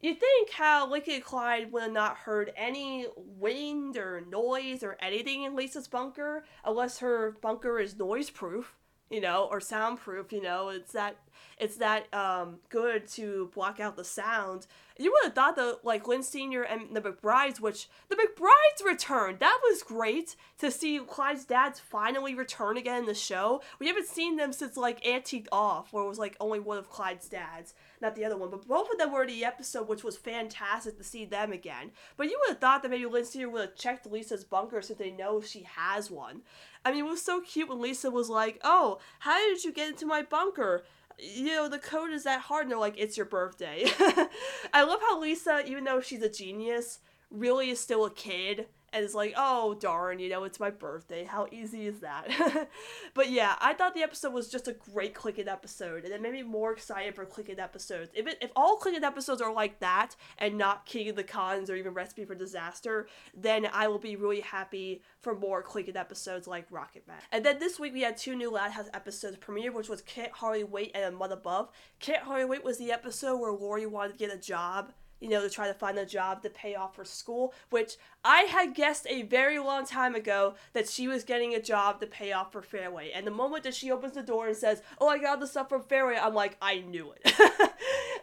you think how Lincoln and Clyde would have not heard any wind or noise or anything in Lisa's bunker unless her bunker is noise proof, you know, or soundproof, you know, it's that it's that um good to block out the sound. You would have thought that like Lynn Senior and the McBrides, which the McBrides returned. That was great to see Clyde's dads finally return again in the show. We haven't seen them since like Antiqued Off, where it was like only one of Clyde's dads, not the other one. But both of them were in the episode, which was fantastic to see them again. But you would have thought that maybe Senior would have checked Lisa's bunker since they know she has one. I mean, it was so cute when Lisa was like, "Oh, how did you get into my bunker?" you know, the code is that hard. And they're like, it's your birthday. <laughs> I love how Lisa, even though she's a genius, really is still a kid and it's like, oh darn, you know, it's my birthday. How easy is that? <laughs> but yeah, I thought the episode was just a great Click It episode, and it made me more excited for Click It episodes. If it, if all Click It episodes are like that, and not King of the Cons or even Recipe for Disaster, then I will be really happy for more Click It episodes like Rocket Man. And then this week we had two new Loud House episodes premiere, which was Can't Hardly Wait and A Mutt Above. Can't Hardly Wait was the episode where Lori wanted to get a job you know, to try to find a job to pay off for school, which I had guessed a very long time ago that she was getting a job to pay off for Fairway. And the moment that she opens the door and says, Oh, I got the stuff from Fairway, I'm like, I knew it. <laughs>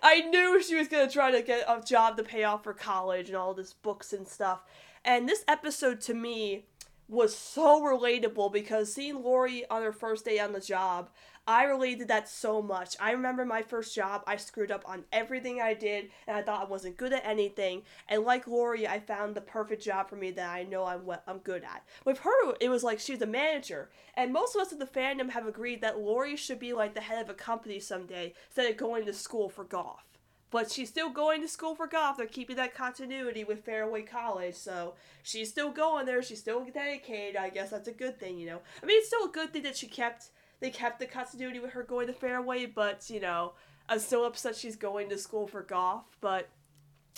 I knew she was going to try to get a job to pay off for college and all this books and stuff. And this episode to me was so relatable because seeing Lori on her first day on the job, I related that so much. I remember my first job, I screwed up on everything I did, and I thought I wasn't good at anything. And like Lori, I found the perfect job for me that I know I'm what I'm good at. With her, it was like she's a manager, and most of us in the fandom have agreed that Lori should be like the head of a company someday instead of going to school for golf. But she's still going to school for golf. They're keeping that continuity with Fairway College, so she's still going there. She's still dedicated. I guess that's a good thing, you know. I mean, it's still a good thing that she kept they kept the continuity with her going to Fairway, but you know, I'm so upset she's going to school for golf. But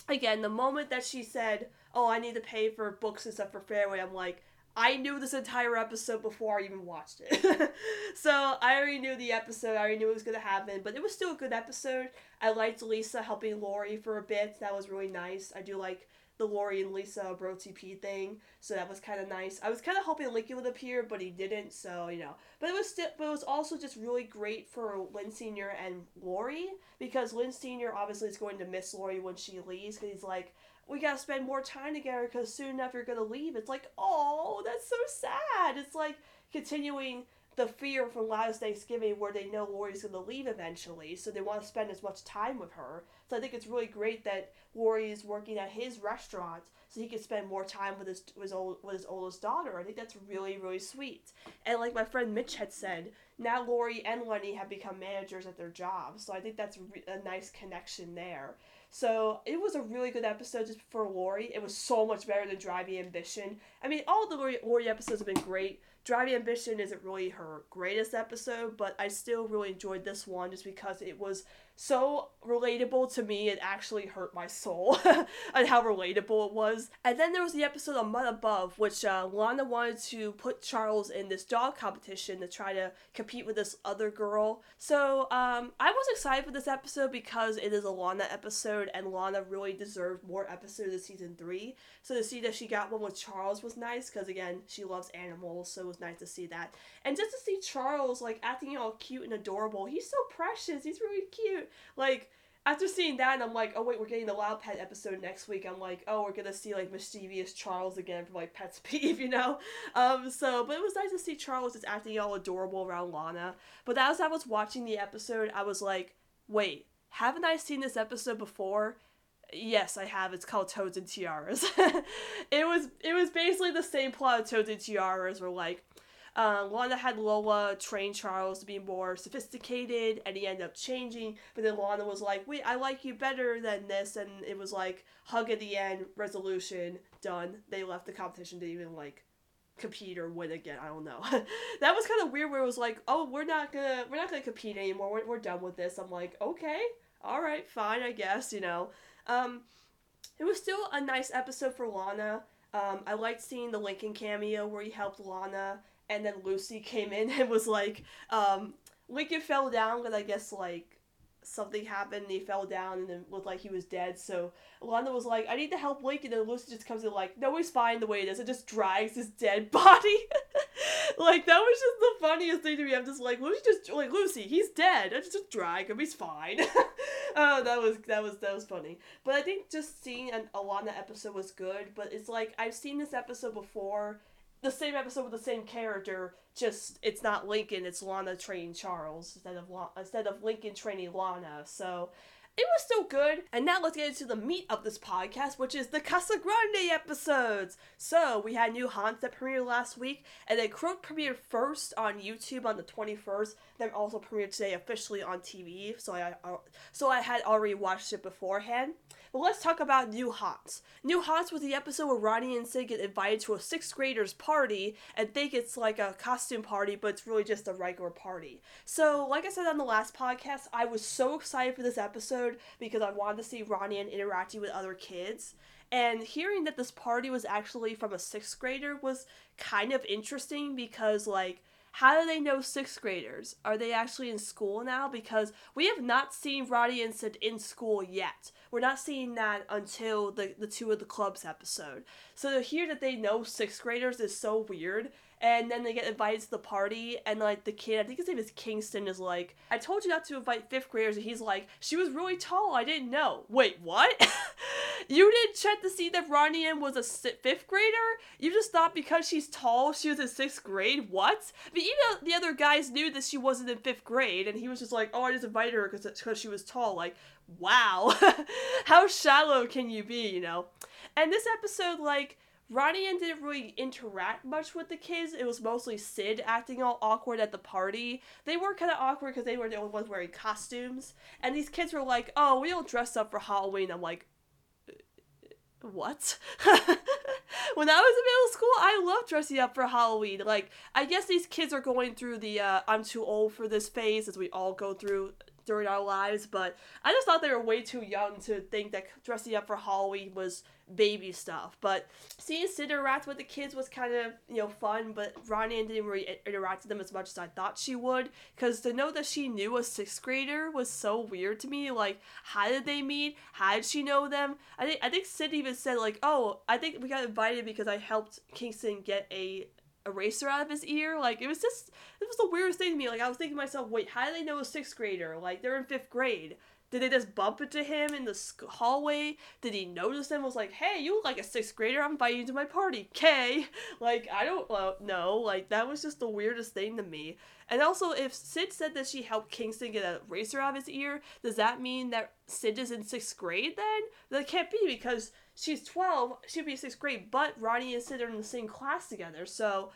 again, the moment that she said, "Oh, I need to pay for books and stuff for Fairway," I'm like, I knew this entire episode before I even watched it. <laughs> so I already knew the episode, I already knew it was gonna happen, but it was still a good episode. I liked Lisa helping Lori for a bit. That was really nice. I do like the Lori and Lisa Bro TP thing, so that was kind of nice. I was kind of hoping Lincoln would appear, but he didn't, so you know. But it was still, but it was also just really great for Lynn Senior and Lori because Lynn Senior obviously is going to miss Lori when she leaves because he's like, we gotta spend more time together because soon enough you're gonna leave. It's like, oh, that's so sad. It's like continuing the fear from last Thanksgiving where they know Lori's going to leave eventually, so they want to spend as much time with her. So I think it's really great that Lori is working at his restaurant so he can spend more time with his with his, old, with his oldest daughter. I think that's really really sweet. And like my friend Mitch had said, now Lori and Leni have become managers at their jobs, so I think that's a nice connection there. So it was a really good episode just for Lori. It was so much better than Driving Ambition. I mean, all the Lori, Lori episodes have been great. Driving Ambition isn't really her greatest episode, but I still really enjoyed this one just because it was so relatable to me it actually hurt my soul <laughs> and how relatable it was. And then there was the episode of mutt above which uh, lana wanted to put charles in this dog competition to try to compete with this other girl. So um, i was excited for this episode because it is a lana episode and lana really deserved more episodes of season three. So to see that she got one with charles was nice because again she loves animals so it was nice to see that. And just to see charles like acting all cute and adorable he's so precious he's really cute like after seeing that, and I'm like, oh wait, we're getting the Loud Pet episode next week. I'm like, oh, we're gonna see like mischievous Charles again from like Pet's <laughs> Peeve, you know. Um, so, but it was nice to see Charles just acting all adorable around Lana. But as I was watching the episode, I was like, wait, haven't I seen this episode before? Yes, I have. It's called Toads and Tiaras. <laughs> it was it was basically the same plot of Toads and Tiaras, where like um, Lana had Lola train Charles to be more sophisticated, and he ended up changing. But then Lana was like, "Wait, I like you better than this," and it was like hug at the end, resolution, done. They left the competition to even like compete or win again. I don't know. <laughs> that was kind of weird. Where it was like, "Oh, we're not gonna we're not gonna compete anymore. We're we're done with this." I'm like, "Okay, all right, fine, I guess." You know. Um, it was still a nice episode for Lana. Um, I liked seeing the Lincoln cameo where he helped Lana and then Lucy came in <laughs> and was like, um, Lincoln fell down, but I guess like something happened and he fell down and it looked like he was dead. So Lana was like, I need to help Lincoln and Lucy just comes in like, no, he's fine the way it is. It just drags his dead <laughs> body. <laughs> like that was just the funniest thing to me. I'm just like, Lucy just like Lucy, he's dead. I just, just drag him, he's fine. oh, that was that was that was funny. But I think just seeing an Alana episode was good, but it's like I've seen this episode before the same episode with the same character, just it's not Lincoln, it's Lana training Charles instead of La- instead of Lincoln training Lana. So it was still good. And now let's get into the meat of this podcast, which is the Casa Grande episodes. So we had new haunts that premiered last week, and then Croak premiered first on YouTube on the 21st. Then also premiered today officially on TV. So I so I had already watched it beforehand. But let's talk about New Haunts. New Haunts was the episode where Ronnie and Sid get invited to a sixth graders party and think it's like a costume party, but it's really just a regular party. So, like I said on the last podcast, I was so excited for this episode because I wanted to see Ronnie and interacting with other kids. And hearing that this party was actually from a sixth grader was kind of interesting because, like, how do they know sixth graders? Are they actually in school now? Because we have not seen Ronnie and Sid in school yet. We're not seeing that until the, the two of the clubs episode. So to hear that they know sixth graders is so weird and then they get invited to the party and like the kid i think his name is kingston is like i told you not to invite fifth graders and he's like she was really tall. I didn't know. Wait what? <laughs> You didn't check to see that ronnie Anne was a fifth grader? You just thought because she's tall she was in sixth grade? What? But even the other guys knew that she wasn't in fifth grade and he was just like oh i just invited her because she was tall. Like wow. <laughs> How shallow can you be you know? And this episode like Ronnie Anne didn't really interact much with the kids. It was mostly Sid acting all awkward at the party. They were kind of awkward because they were the only ones wearing costumes. And these kids were like, oh, we don't dress up for Halloween. I'm like, what? <laughs> when I was in middle school, I loved dressing up for Halloween. Like, I guess these kids are going through the uh, I'm too old for this phase as we all go through during our lives, but I just thought they were way too young to think that dressing up for Halloween was baby stuff. But seeing Sid interact with the kids was kind of, you know, fun, but Ronnie didn't really interact with them as much as I thought she would. Because to know that she knew a sixth grader was so weird to me. Like, how did they meet? How did she know them? I think I think Sid even said like, oh, I think we got invited because I helped Kingston get a eraser out of his ear. Like it was just it was the weirdest thing to me. Like I was thinking to myself, wait, how do they know a sixth grader? Like they're in fifth grade. Did they just bump into him in the hallway? Did he notice them? Was like, hey, you look like a sixth grader. I'm inviting you to my party. K. <laughs> Like I don't know. Like that was just the weirdest thing to me. And also, if Sid said that she helped Kingston get a eraser out of his ear, does that mean that Sid is in sixth grade then? That can't be because she's 12, she'd be in sixth grade, but Ronnie and Sid are in the same class together. So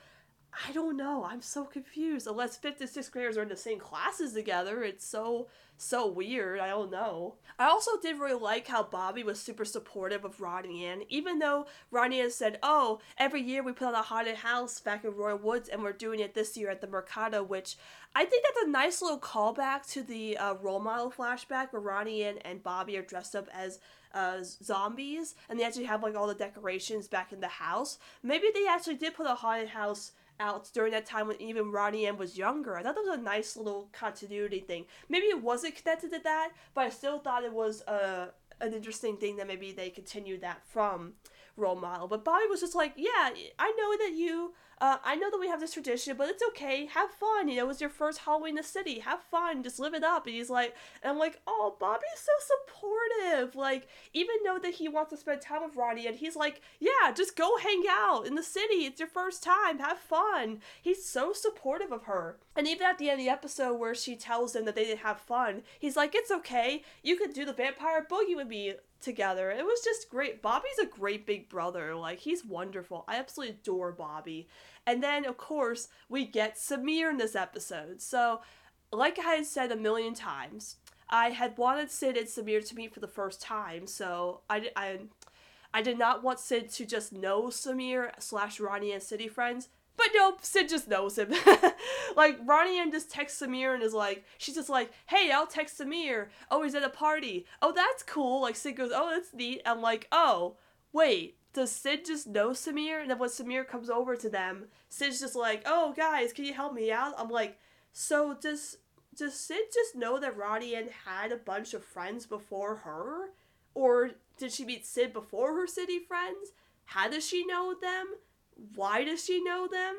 I don't know. I'm so confused. Unless fifth and sixth graders are in the same classes together, it's so so weird. I don't know. I also did really like how Bobby was super supportive of Ronnie Anne, even though Ronnie Anne said, "Oh, every year we put on a haunted house back in Royal Woods, and we're doing it this year at the Mercado," which I think that's a nice little callback to the uh, role model flashback where Ronnie Anne and Bobby are dressed up as uh, zombies, and they actually have like all the decorations back in the house. Maybe they actually did put a haunted house out during that time when even Ronnie Anne was younger. I thought that was a nice little continuity thing. Maybe it wasn't connected to that, but I still thought it was a uh, an interesting thing that maybe they continued that from role model. But Bobby was just like, yeah, I know that you uh, I know that we have this tradition, but it's okay. Have fun. You know, it was your first Halloween in the city. Have fun. Just live it up. And he's like, and I'm like, oh, Bobby's so supportive. Like, even though that he wants to spend time with Ronnie, and he's like, yeah, just go hang out in the city. It's your first time. Have fun. He's so supportive of her. And even at the end of the episode where she tells him that they didn't have fun, he's like, it's okay. You could do the vampire boogie with me together. It was just great. Bobby's a great big brother. Like, he's wonderful. I absolutely adore Bobby. And then, of course, we get Sameer in this episode. So, like I had said a million times, I had wanted Sid and Sameer to meet for the first time. So, I, I, I did not want Sid to just know Samir slash Ronnie and City Friends. But nope, Sid just knows him. <laughs> like Ronnie Anne just texts Sameer and is like, she's just like, hey, I'll text Sameer. Oh, he's at a party. Oh, that's cool. Like Sid goes, oh, that's neat. I'm like, oh, wait, does Sid just know Sameer? And then when Sameer comes over to them, Sid's just like, "Oh, guys, can you help me out?" I'm like, "So does does Sid just know that Ronnie Anne had a bunch of friends before her, or did she meet Sid before her city friends? How does she know them? Why does she know them?"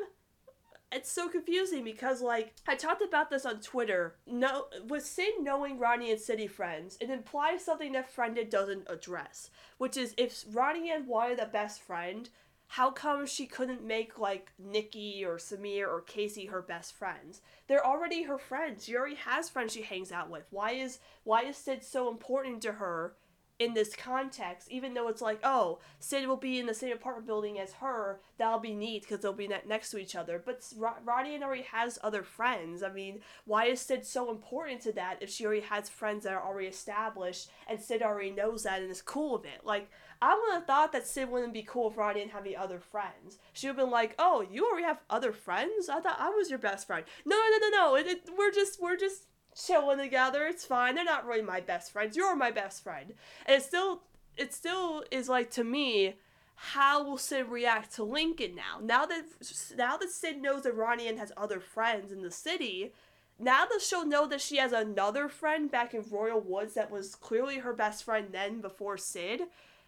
it's so confusing because like I talked about this on Twitter. No, with Sid knowing Ronnie and City friends, it implies something that Friended doesn't address, which is if Ronnie and wanted a best friend, how come she couldn't make like Nikki or Sameer or Casey her best friends? They're already her friends. She already has friends she hangs out with. Why is why is Sid so important to her in this context? Even though it's like, oh, Sid will be in the same apartment building as her. That'll be neat because they'll be ne- next to each other. But Ro- Ronnie Anne already has other friends. I mean, why is Sid so important to that if she already has friends that are already established and Sid already knows that and is cool with it? Like I would have thought that Sid wouldn't be cool if Roddy didn't have any other friends. She would have been like, "Oh, you already have other friends? I thought I was your best friend." No, no, no, no, no. It, it, we're just we're just chilling together. It's fine. They're not really my best friends. You're my best friend. And it still it still is like to me. How will Sid react to Lincoln now? Now that now that Sid knows that Ronnie Anne has other friends in the city, now that she'll know that she has another friend back in Royal Woods that was clearly her best friend then before Sid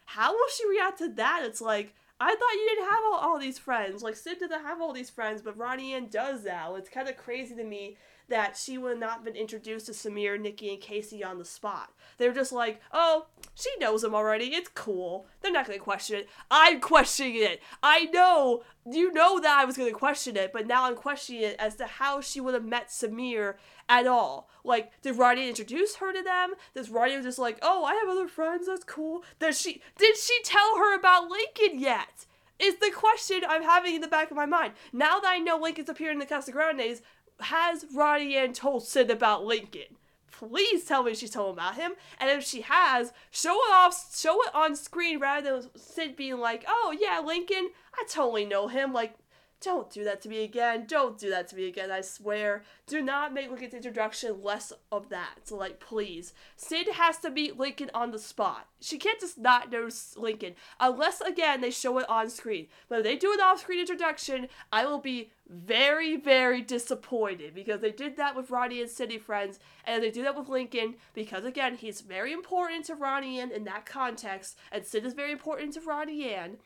how will she react to that? It's like, I thought you didn't have all, all these friends. Like, Sid didn't have all these friends, but Ronnie Anne does now. It's kind of crazy to me that she would have not been introduced to Sameer, Nikki, and Casey on the spot. They're just like, oh, she knows him already. It's cool. They're not going to question it. I'm questioning it. I know, you know that I was going to question it, but now I'm questioning it as to how she would have met Sameer at all. Like, did Roddy introduce her to them? Does Roddy just like, oh, I have other friends. That's cool. Does she? Did she tell her about Lincoln yet? Is the question I'm having in the back of my mind. Now that I know Lincoln's appeared in the Casa Grandes, has Ronnie Anne told Sid about Lincoln? Please tell me she's told him about him. And if she has, show it off, show it on screen rather than Sid being like, "Oh yeah, Lincoln, I totally know him." Like, don't do that to me again. Don't do that to me again. I swear. Do not make Lincoln's introduction less of that. So, like, please. Sid has to meet Lincoln on the spot. She can't just not know Lincoln. Unless, again, they show it on screen. But if they do an off screen introduction, I will be very, very disappointed because they did that with Ronnie and City Friends, and they do that with Lincoln because, again, he's very important to Ronnie Anne in that context, and Sid is very important to Ronnie Anne.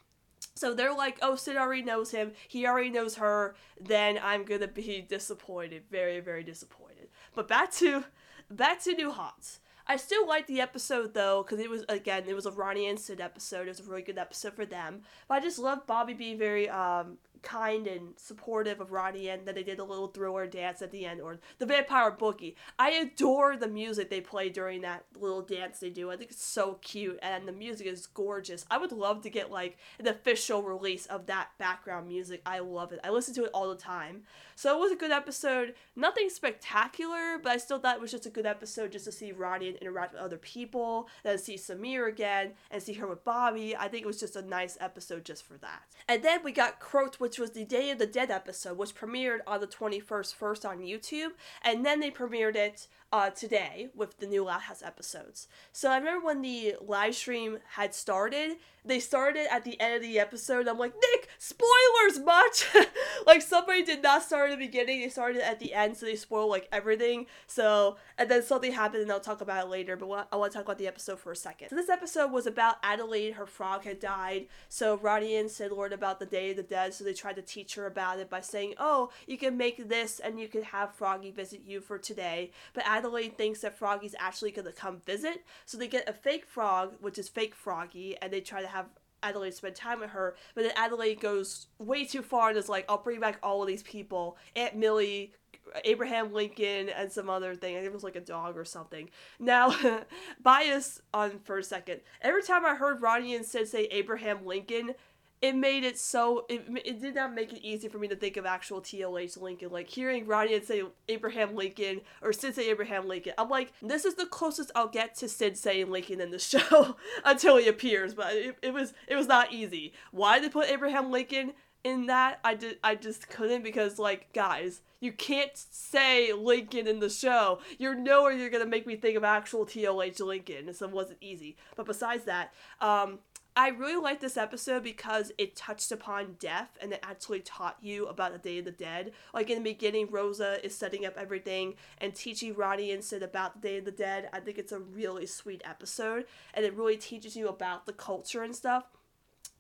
So they're like, oh, Sid already knows him. He already knows her. Then I'm gonna be disappointed, very, very disappointed. But back to, back to New Haunts. I still like the episode though, because it was again, it was a Ronnie and Sid episode. It was a really good episode for them. But I just love Bobby being very um, kind and supportive of Ronnie and that they did a little thriller dance at the end or the vampire boogie. I adore the music they play during that little dance they do. I think it's so cute and the music is gorgeous. I would love to get like an official release of that background music. I love it. I listen to it all the time. So it was a good episode. Nothing spectacular, but I still thought it was just a good episode just to see Ronnie interact with other people, then see Sameer again and see her with Bobby. I think it was just a nice episode just for that. And then we got Croaked which was the Day of the Dead episode, which premiered on the 21st first on YouTube, and then they premiered it uh, today with the new Loud House episodes. So I remember when the live stream had started, they started at the end of the episode. I'm like, Nick, spoilers much? <laughs> like somebody did not start at the beginning, they started at the end, so they spoil like everything. So, and then something happened, and I'll talk about it later, but I want to talk about the episode for a second. So this episode was about Adelaide, her frog had died. So Rodian said learned about the Day of the Dead, so they tried to teach her about it by saying, oh, you can make this and you can have Froggy visit you for today. But Adelaide thinks that Froggy's actually going to come visit, so they get a fake frog, which is fake Froggy, and they try to have Adelaide spend time with her, but then Adelaide goes way too far and is like, I'll bring back all of these people. Aunt Millie, Abraham Lincoln, and some other thing. I think it was like a dog or something. Now, <laughs> bias on for a second. Every time I heard Ronnie and Sid say Abraham Lincoln, it made it so it, it did not make it easy for me to think of actual TLH Lincoln. Like hearing Ronnie say Abraham Lincoln or say Abraham Lincoln, I'm like, this is the closest I'll get to saying Lincoln in the <laughs> show until he appears. But it, it was it was not easy. Why did they put Abraham Lincoln in that? I did I just couldn't because like guys, you can't say Lincoln in the show. You're nowhere you're gonna make me think of actual TLH Lincoln, so it wasn't easy. But besides that, um, I really liked this episode because it touched upon death and it actually taught you about the Day of the Dead. Like in the beginning, Rosa is setting up everything and teaching Ronnie and Sid about the Day of the Dead. I think it's a really sweet episode and it really teaches you about the culture and stuff.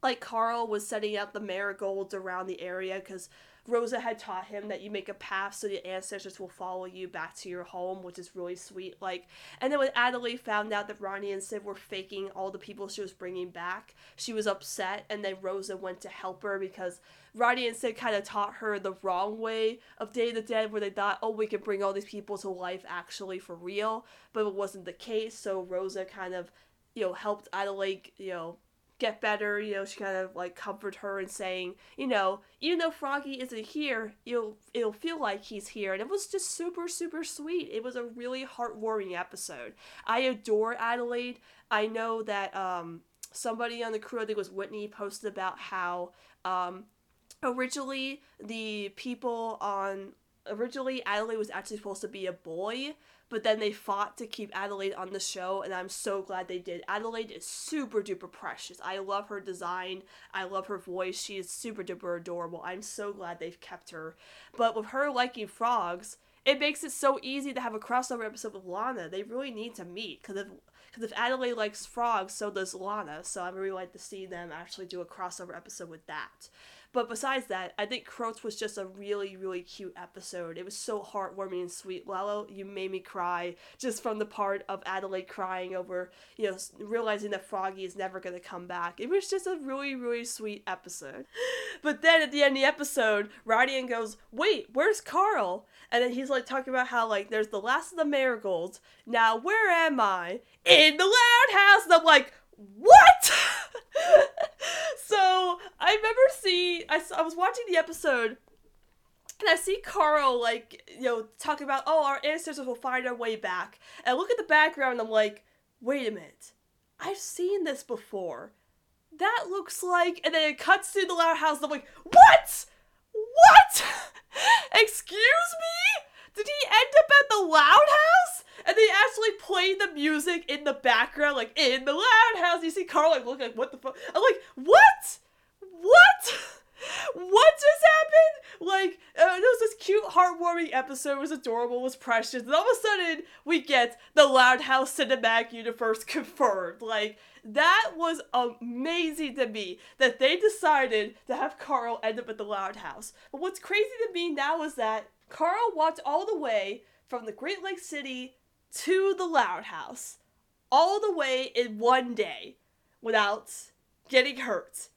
Like Carl was setting up the marigolds around the area because Rosa had taught him that you make a path so the ancestors will follow you back to your home, which is really sweet. Like, and then when Adelaide found out that Ronnie and Sid were faking all the people she was bringing back, she was upset, and then Rosa went to help her because Ronnie and Sid kind of taught her the wrong way of Day of the Dead, where they thought, oh, we can bring all these people to life actually for real, but it wasn't the case. So Rosa kind of, you know, helped Adelaide, you know, get better. You know, she kind of like comfort her and saying, you know, even though Froggy isn't here, you'll it'll feel like he's here. And it was just super, super sweet. It was a really heartwarming episode. I adore Adelaide. I know that um somebody on the crew, I think it was Whitney, posted about how um originally the people on originally Adelaide was actually supposed to be a boy, but then they fought to keep Adelaide on the show, and I'm so glad they did. Adelaide is super duper precious. I love her design. I love her voice. She is super duper adorable. I'm so glad they've kept her. But with her liking frogs, it makes it so easy to have a crossover episode with Lana. They really need to meet because if because if Adelaide likes frogs, so does Lana. So I really like to see them actually do a crossover episode with that. But besides that, I think Croats was just a really, really cute episode. It was so heartwarming and sweet. Lalo, you made me cry just from the part of Adelaide crying over, you know, realizing that Froggy is never going to come back. It was just a really, really sweet episode. But then at the end of the episode, Ronnie Anne goes, Wait, where's Carl? And then he's like talking about how, like, there's the last of the marigolds. Now, where am I? In the loud house. And I'm like, what? <laughs> so I remember seeing, I, I was watching the episode and I see Carl like you know talking about oh our ancestors will find our way back. And I look at the background and I'm like, wait a minute, I've seen this before. That looks like and then it cuts to the loud house and I'm like, what? What? <laughs> Excuse me? Did he end up at the loud house? And they actually play the music in the background, like in the loud house. You see Carl like look like what the fuck? I'm like, what? What? <laughs> what just happened? Like, uh, it was this cute, heartwarming episode. It was adorable, it was precious. And all of a sudden, we get the Loud House Cinematic Universe <laughs> confirmed. Like, that was amazing to me that they decided to have Carl end up at the Loud House. But what's crazy to me now is that Carl walked all the way from the Great Lake City to the Loud House, all the way in one day without getting hurt.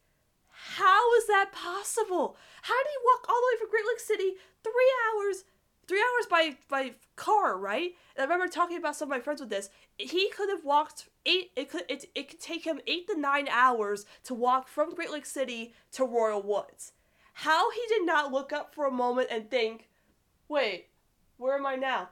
How is that possible? How did he walk all the way from Great Lake City three hours? Three hours by by car, right? And I remember talking about some of my friends with this. He could have walked eight. It could it, it could take him eight to nine hours to walk from Great Lake City to Royal Woods. How he did not look up for a moment and think, "Wait, where am I now?"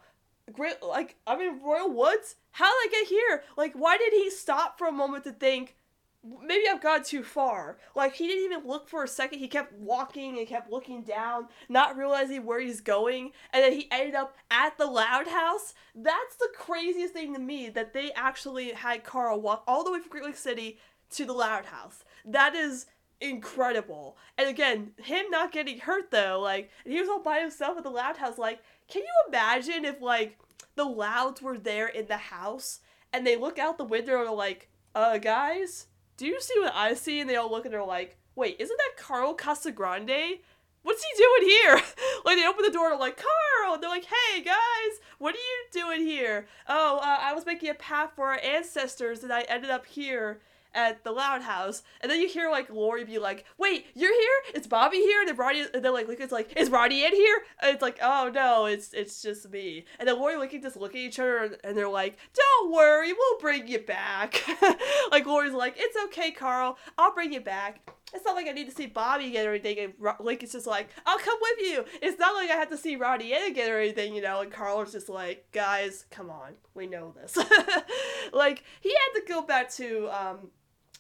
Great, like I'm in Royal Woods. How did I get here? Like, why did he stop for a moment to think? Maybe I've gone too far. Like he didn't even look for a second. He kept walking and kept looking down, not realizing where he's going, and then he ended up at the loud house. That's the craziest thing to me that they actually had Carl walk all the way from Great Lake City to the loud house. That is incredible. And again, him not getting hurt though, like he was all by himself at the loud house. Like, can you imagine if like the louds were there in the house and they look out the window and are like, uh guys, do you see what I see? And they all look and they're like, wait, isn't that Carl Casagrande? What's he doing here? <laughs> like they open the door and they're like, Carl! And they're like, hey guys, what are you doing here? Oh, uh, I was making a path for our ancestors and I ended up here at the Loud House, and then you hear like Lori be like, "Wait, you're here? Is Bobby here?" And then Roddy, and then like it's like, "Is Roddy in here?" And it's like, "Oh no, it's it's just me." And then Lori looking just look at each other, and, and they're like, "Don't worry, we'll bring you back." <laughs> like Lori's like, "It's okay, Carl, I'll bring you back." It's not like I need to see Bobby again or anything. And Lincoln's just like, I'll come with you. It's not like I have to see Roddy again or anything, you know. And Carl's just like, guys, come on, we know this. <laughs> like he had to go back to um,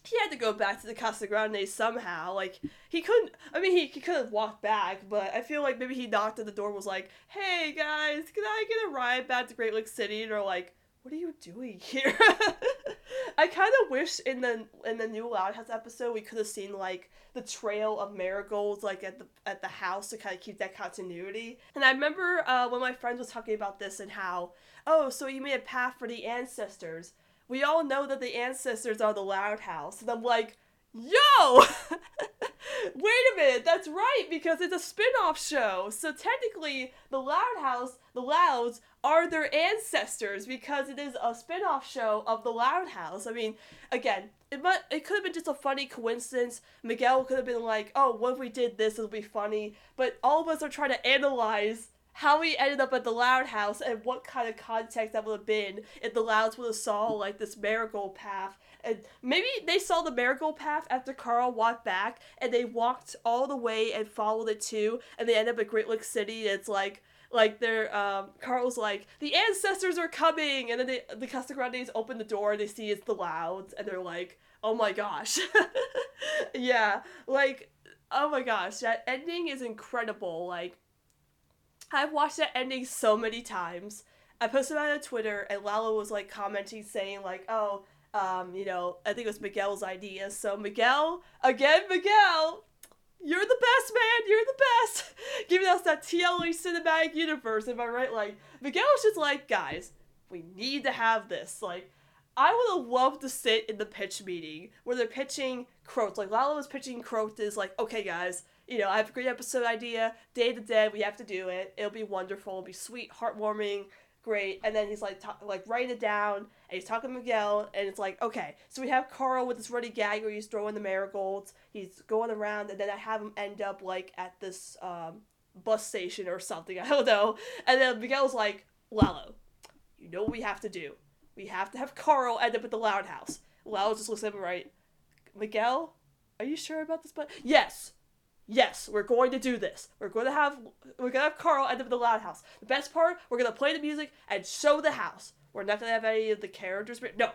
he had to go back to the Casa Grande somehow. Like he couldn't. I mean, he, he could have walked back, but I feel like maybe he knocked at the door. Was like, "Hey guys, can I get a ride back to Great Lake City?" And they're like, "What are you doing here?" <laughs> I kind of wish in the in the new Loud House episode we could have seen like the trail of marigolds like at the at the house to kind of keep that continuity. And I remember uh, when my friends was talking about this and how oh so you made a path for the ancestors we all know that the ancestors are the Loud House. And I'm like, yo! <laughs> Wait a minute, that's right, because it's a spin-off show. So technically, the Loud House, the Louds, are their ancestors because it is a spin-off show of the Loud House. I mean, again, it might it could have been just a funny coincidence. Miguel could have been like, "Oh, what if we did this? It'll be funny." But all of us are trying to analyze how we ended up at the Loud House and what kind of context that would have been if the Louds would have saw like this marigold path. And maybe they saw the marigold path after Carl walked back and they walked all the way and followed it too and they end up at Great Lake City and it's like like they're um Carl's like the ancestors are coming! And then they the Casagrandes open the door and they see it's the Louds and they're like oh my gosh. <laughs> Yeah like oh my gosh that ending is incredible like I've watched that ending so many times. I posted about it on Twitter, and Lalo was like commenting, saying like, "Oh, um, you know, I think it was Miguel's idea." So Miguel, again, Miguel, you're the best, man. You're the best. <laughs> Giving us that TLE cinematic universe. Am I right? Like Miguel was just like, guys, we need to have this. Like, I would have loved to sit in the pitch meeting where they're pitching Croak. Like Lalo was pitching Croak is like, okay, guys, you know, I have a great episode idea. Day to day, we have to do it. It'll be wonderful. It'll be sweet, heartwarming, great. And then he's like, ta- like write it down. And he's talking to Miguel, and it's like, okay. So we have Carl with this running gag where he's throwing the marigolds. He's going around, and then I have him end up like at this um, bus station or something. <laughs> I don't know. And then Miguel's like, Lalo, you know what we have to do. We have to have Carl end up at the Loud House. Lalo just looks at him right. Miguel, are you sure about this? But yes, yes, we're going to do this. We're going to have we're gonna have Carl end up at the Loud House. The best part, we're gonna play the music and show the house. We're not gonna have any of the characters. No,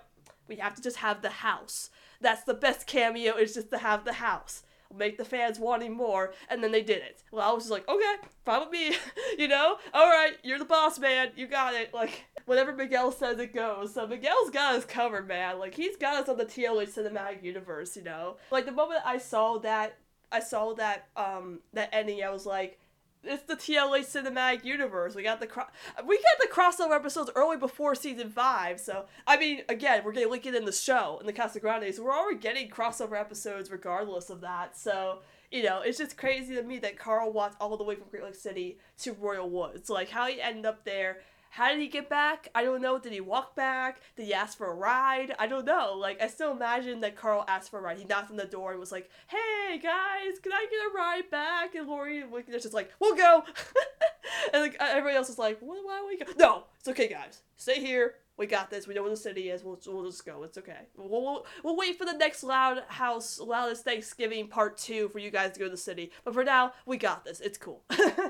we have to just have the house. That's the best cameo. Is just to have the house. Make the fans wanting more, and then they did it. Well, I was just like, okay, fine with me, <laughs> you know. All right, you're the boss, man. You got it. Like whatever Miguel says, it goes. So Miguel's got us covered, man. Like he's got us on the TLH cinematic universe, you know. Like the moment I saw that I saw that um that ending, I was like, it's the TLA cinematic universe. We got the cro- we got the crossover episodes early before season five. So I mean, again, we're getting Lincoln the show in the Casa Grande. So we're already getting crossover episodes regardless of that. So you know, it's just crazy to me that Carl walked all the way from Great Lake City to Royal Woods. Like how he ended up there. How did he get back? I don't know. Did he walk back? Did he ask for a ride? I don't know. Like, I still imagine that Carl asked for a ride. He knocked on the door and was like, hey, guys, can I get a ride back? And Lori was just like, we'll go. <laughs> and like, everybody else is like, why don't we go? No, it's okay, guys. Stay here. We got this. We know where the city is. We'll, we'll just go. It's okay. We'll, we'll, we'll wait for the next Loud House, Loudest Thanksgiving part two for you guys to go to the city. But for now, we got this. It's cool.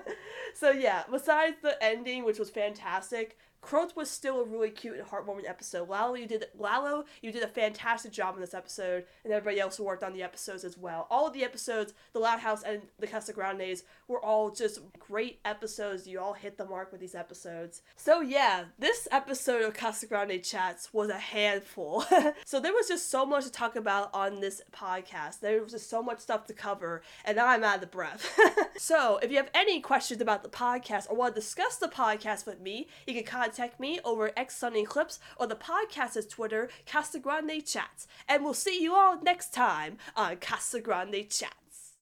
<laughs> so yeah, besides the ending, which was fantastic, Croak was still a really cute and heartwarming episode. Lalo, you did Lalo, you did a fantastic job in this episode, and everybody else who worked on the episodes as well. All of the episodes, the Loud House and the Casa Grandes, were all just great episodes. You all hit the mark with these episodes. So yeah, this episode of Casa Grande Chats was a handful. <laughs> so there was just so much to talk about on this podcast. There was just so much stuff to cover, and now I'm out of breath. <laughs> so if you have any questions about the podcast or want to discuss the podcast with me, you can contact contact me over X Sun Eclipse or the podcast's Twitter, Casa Grande Chats. And we'll see you all next time on Casa Grande Chats.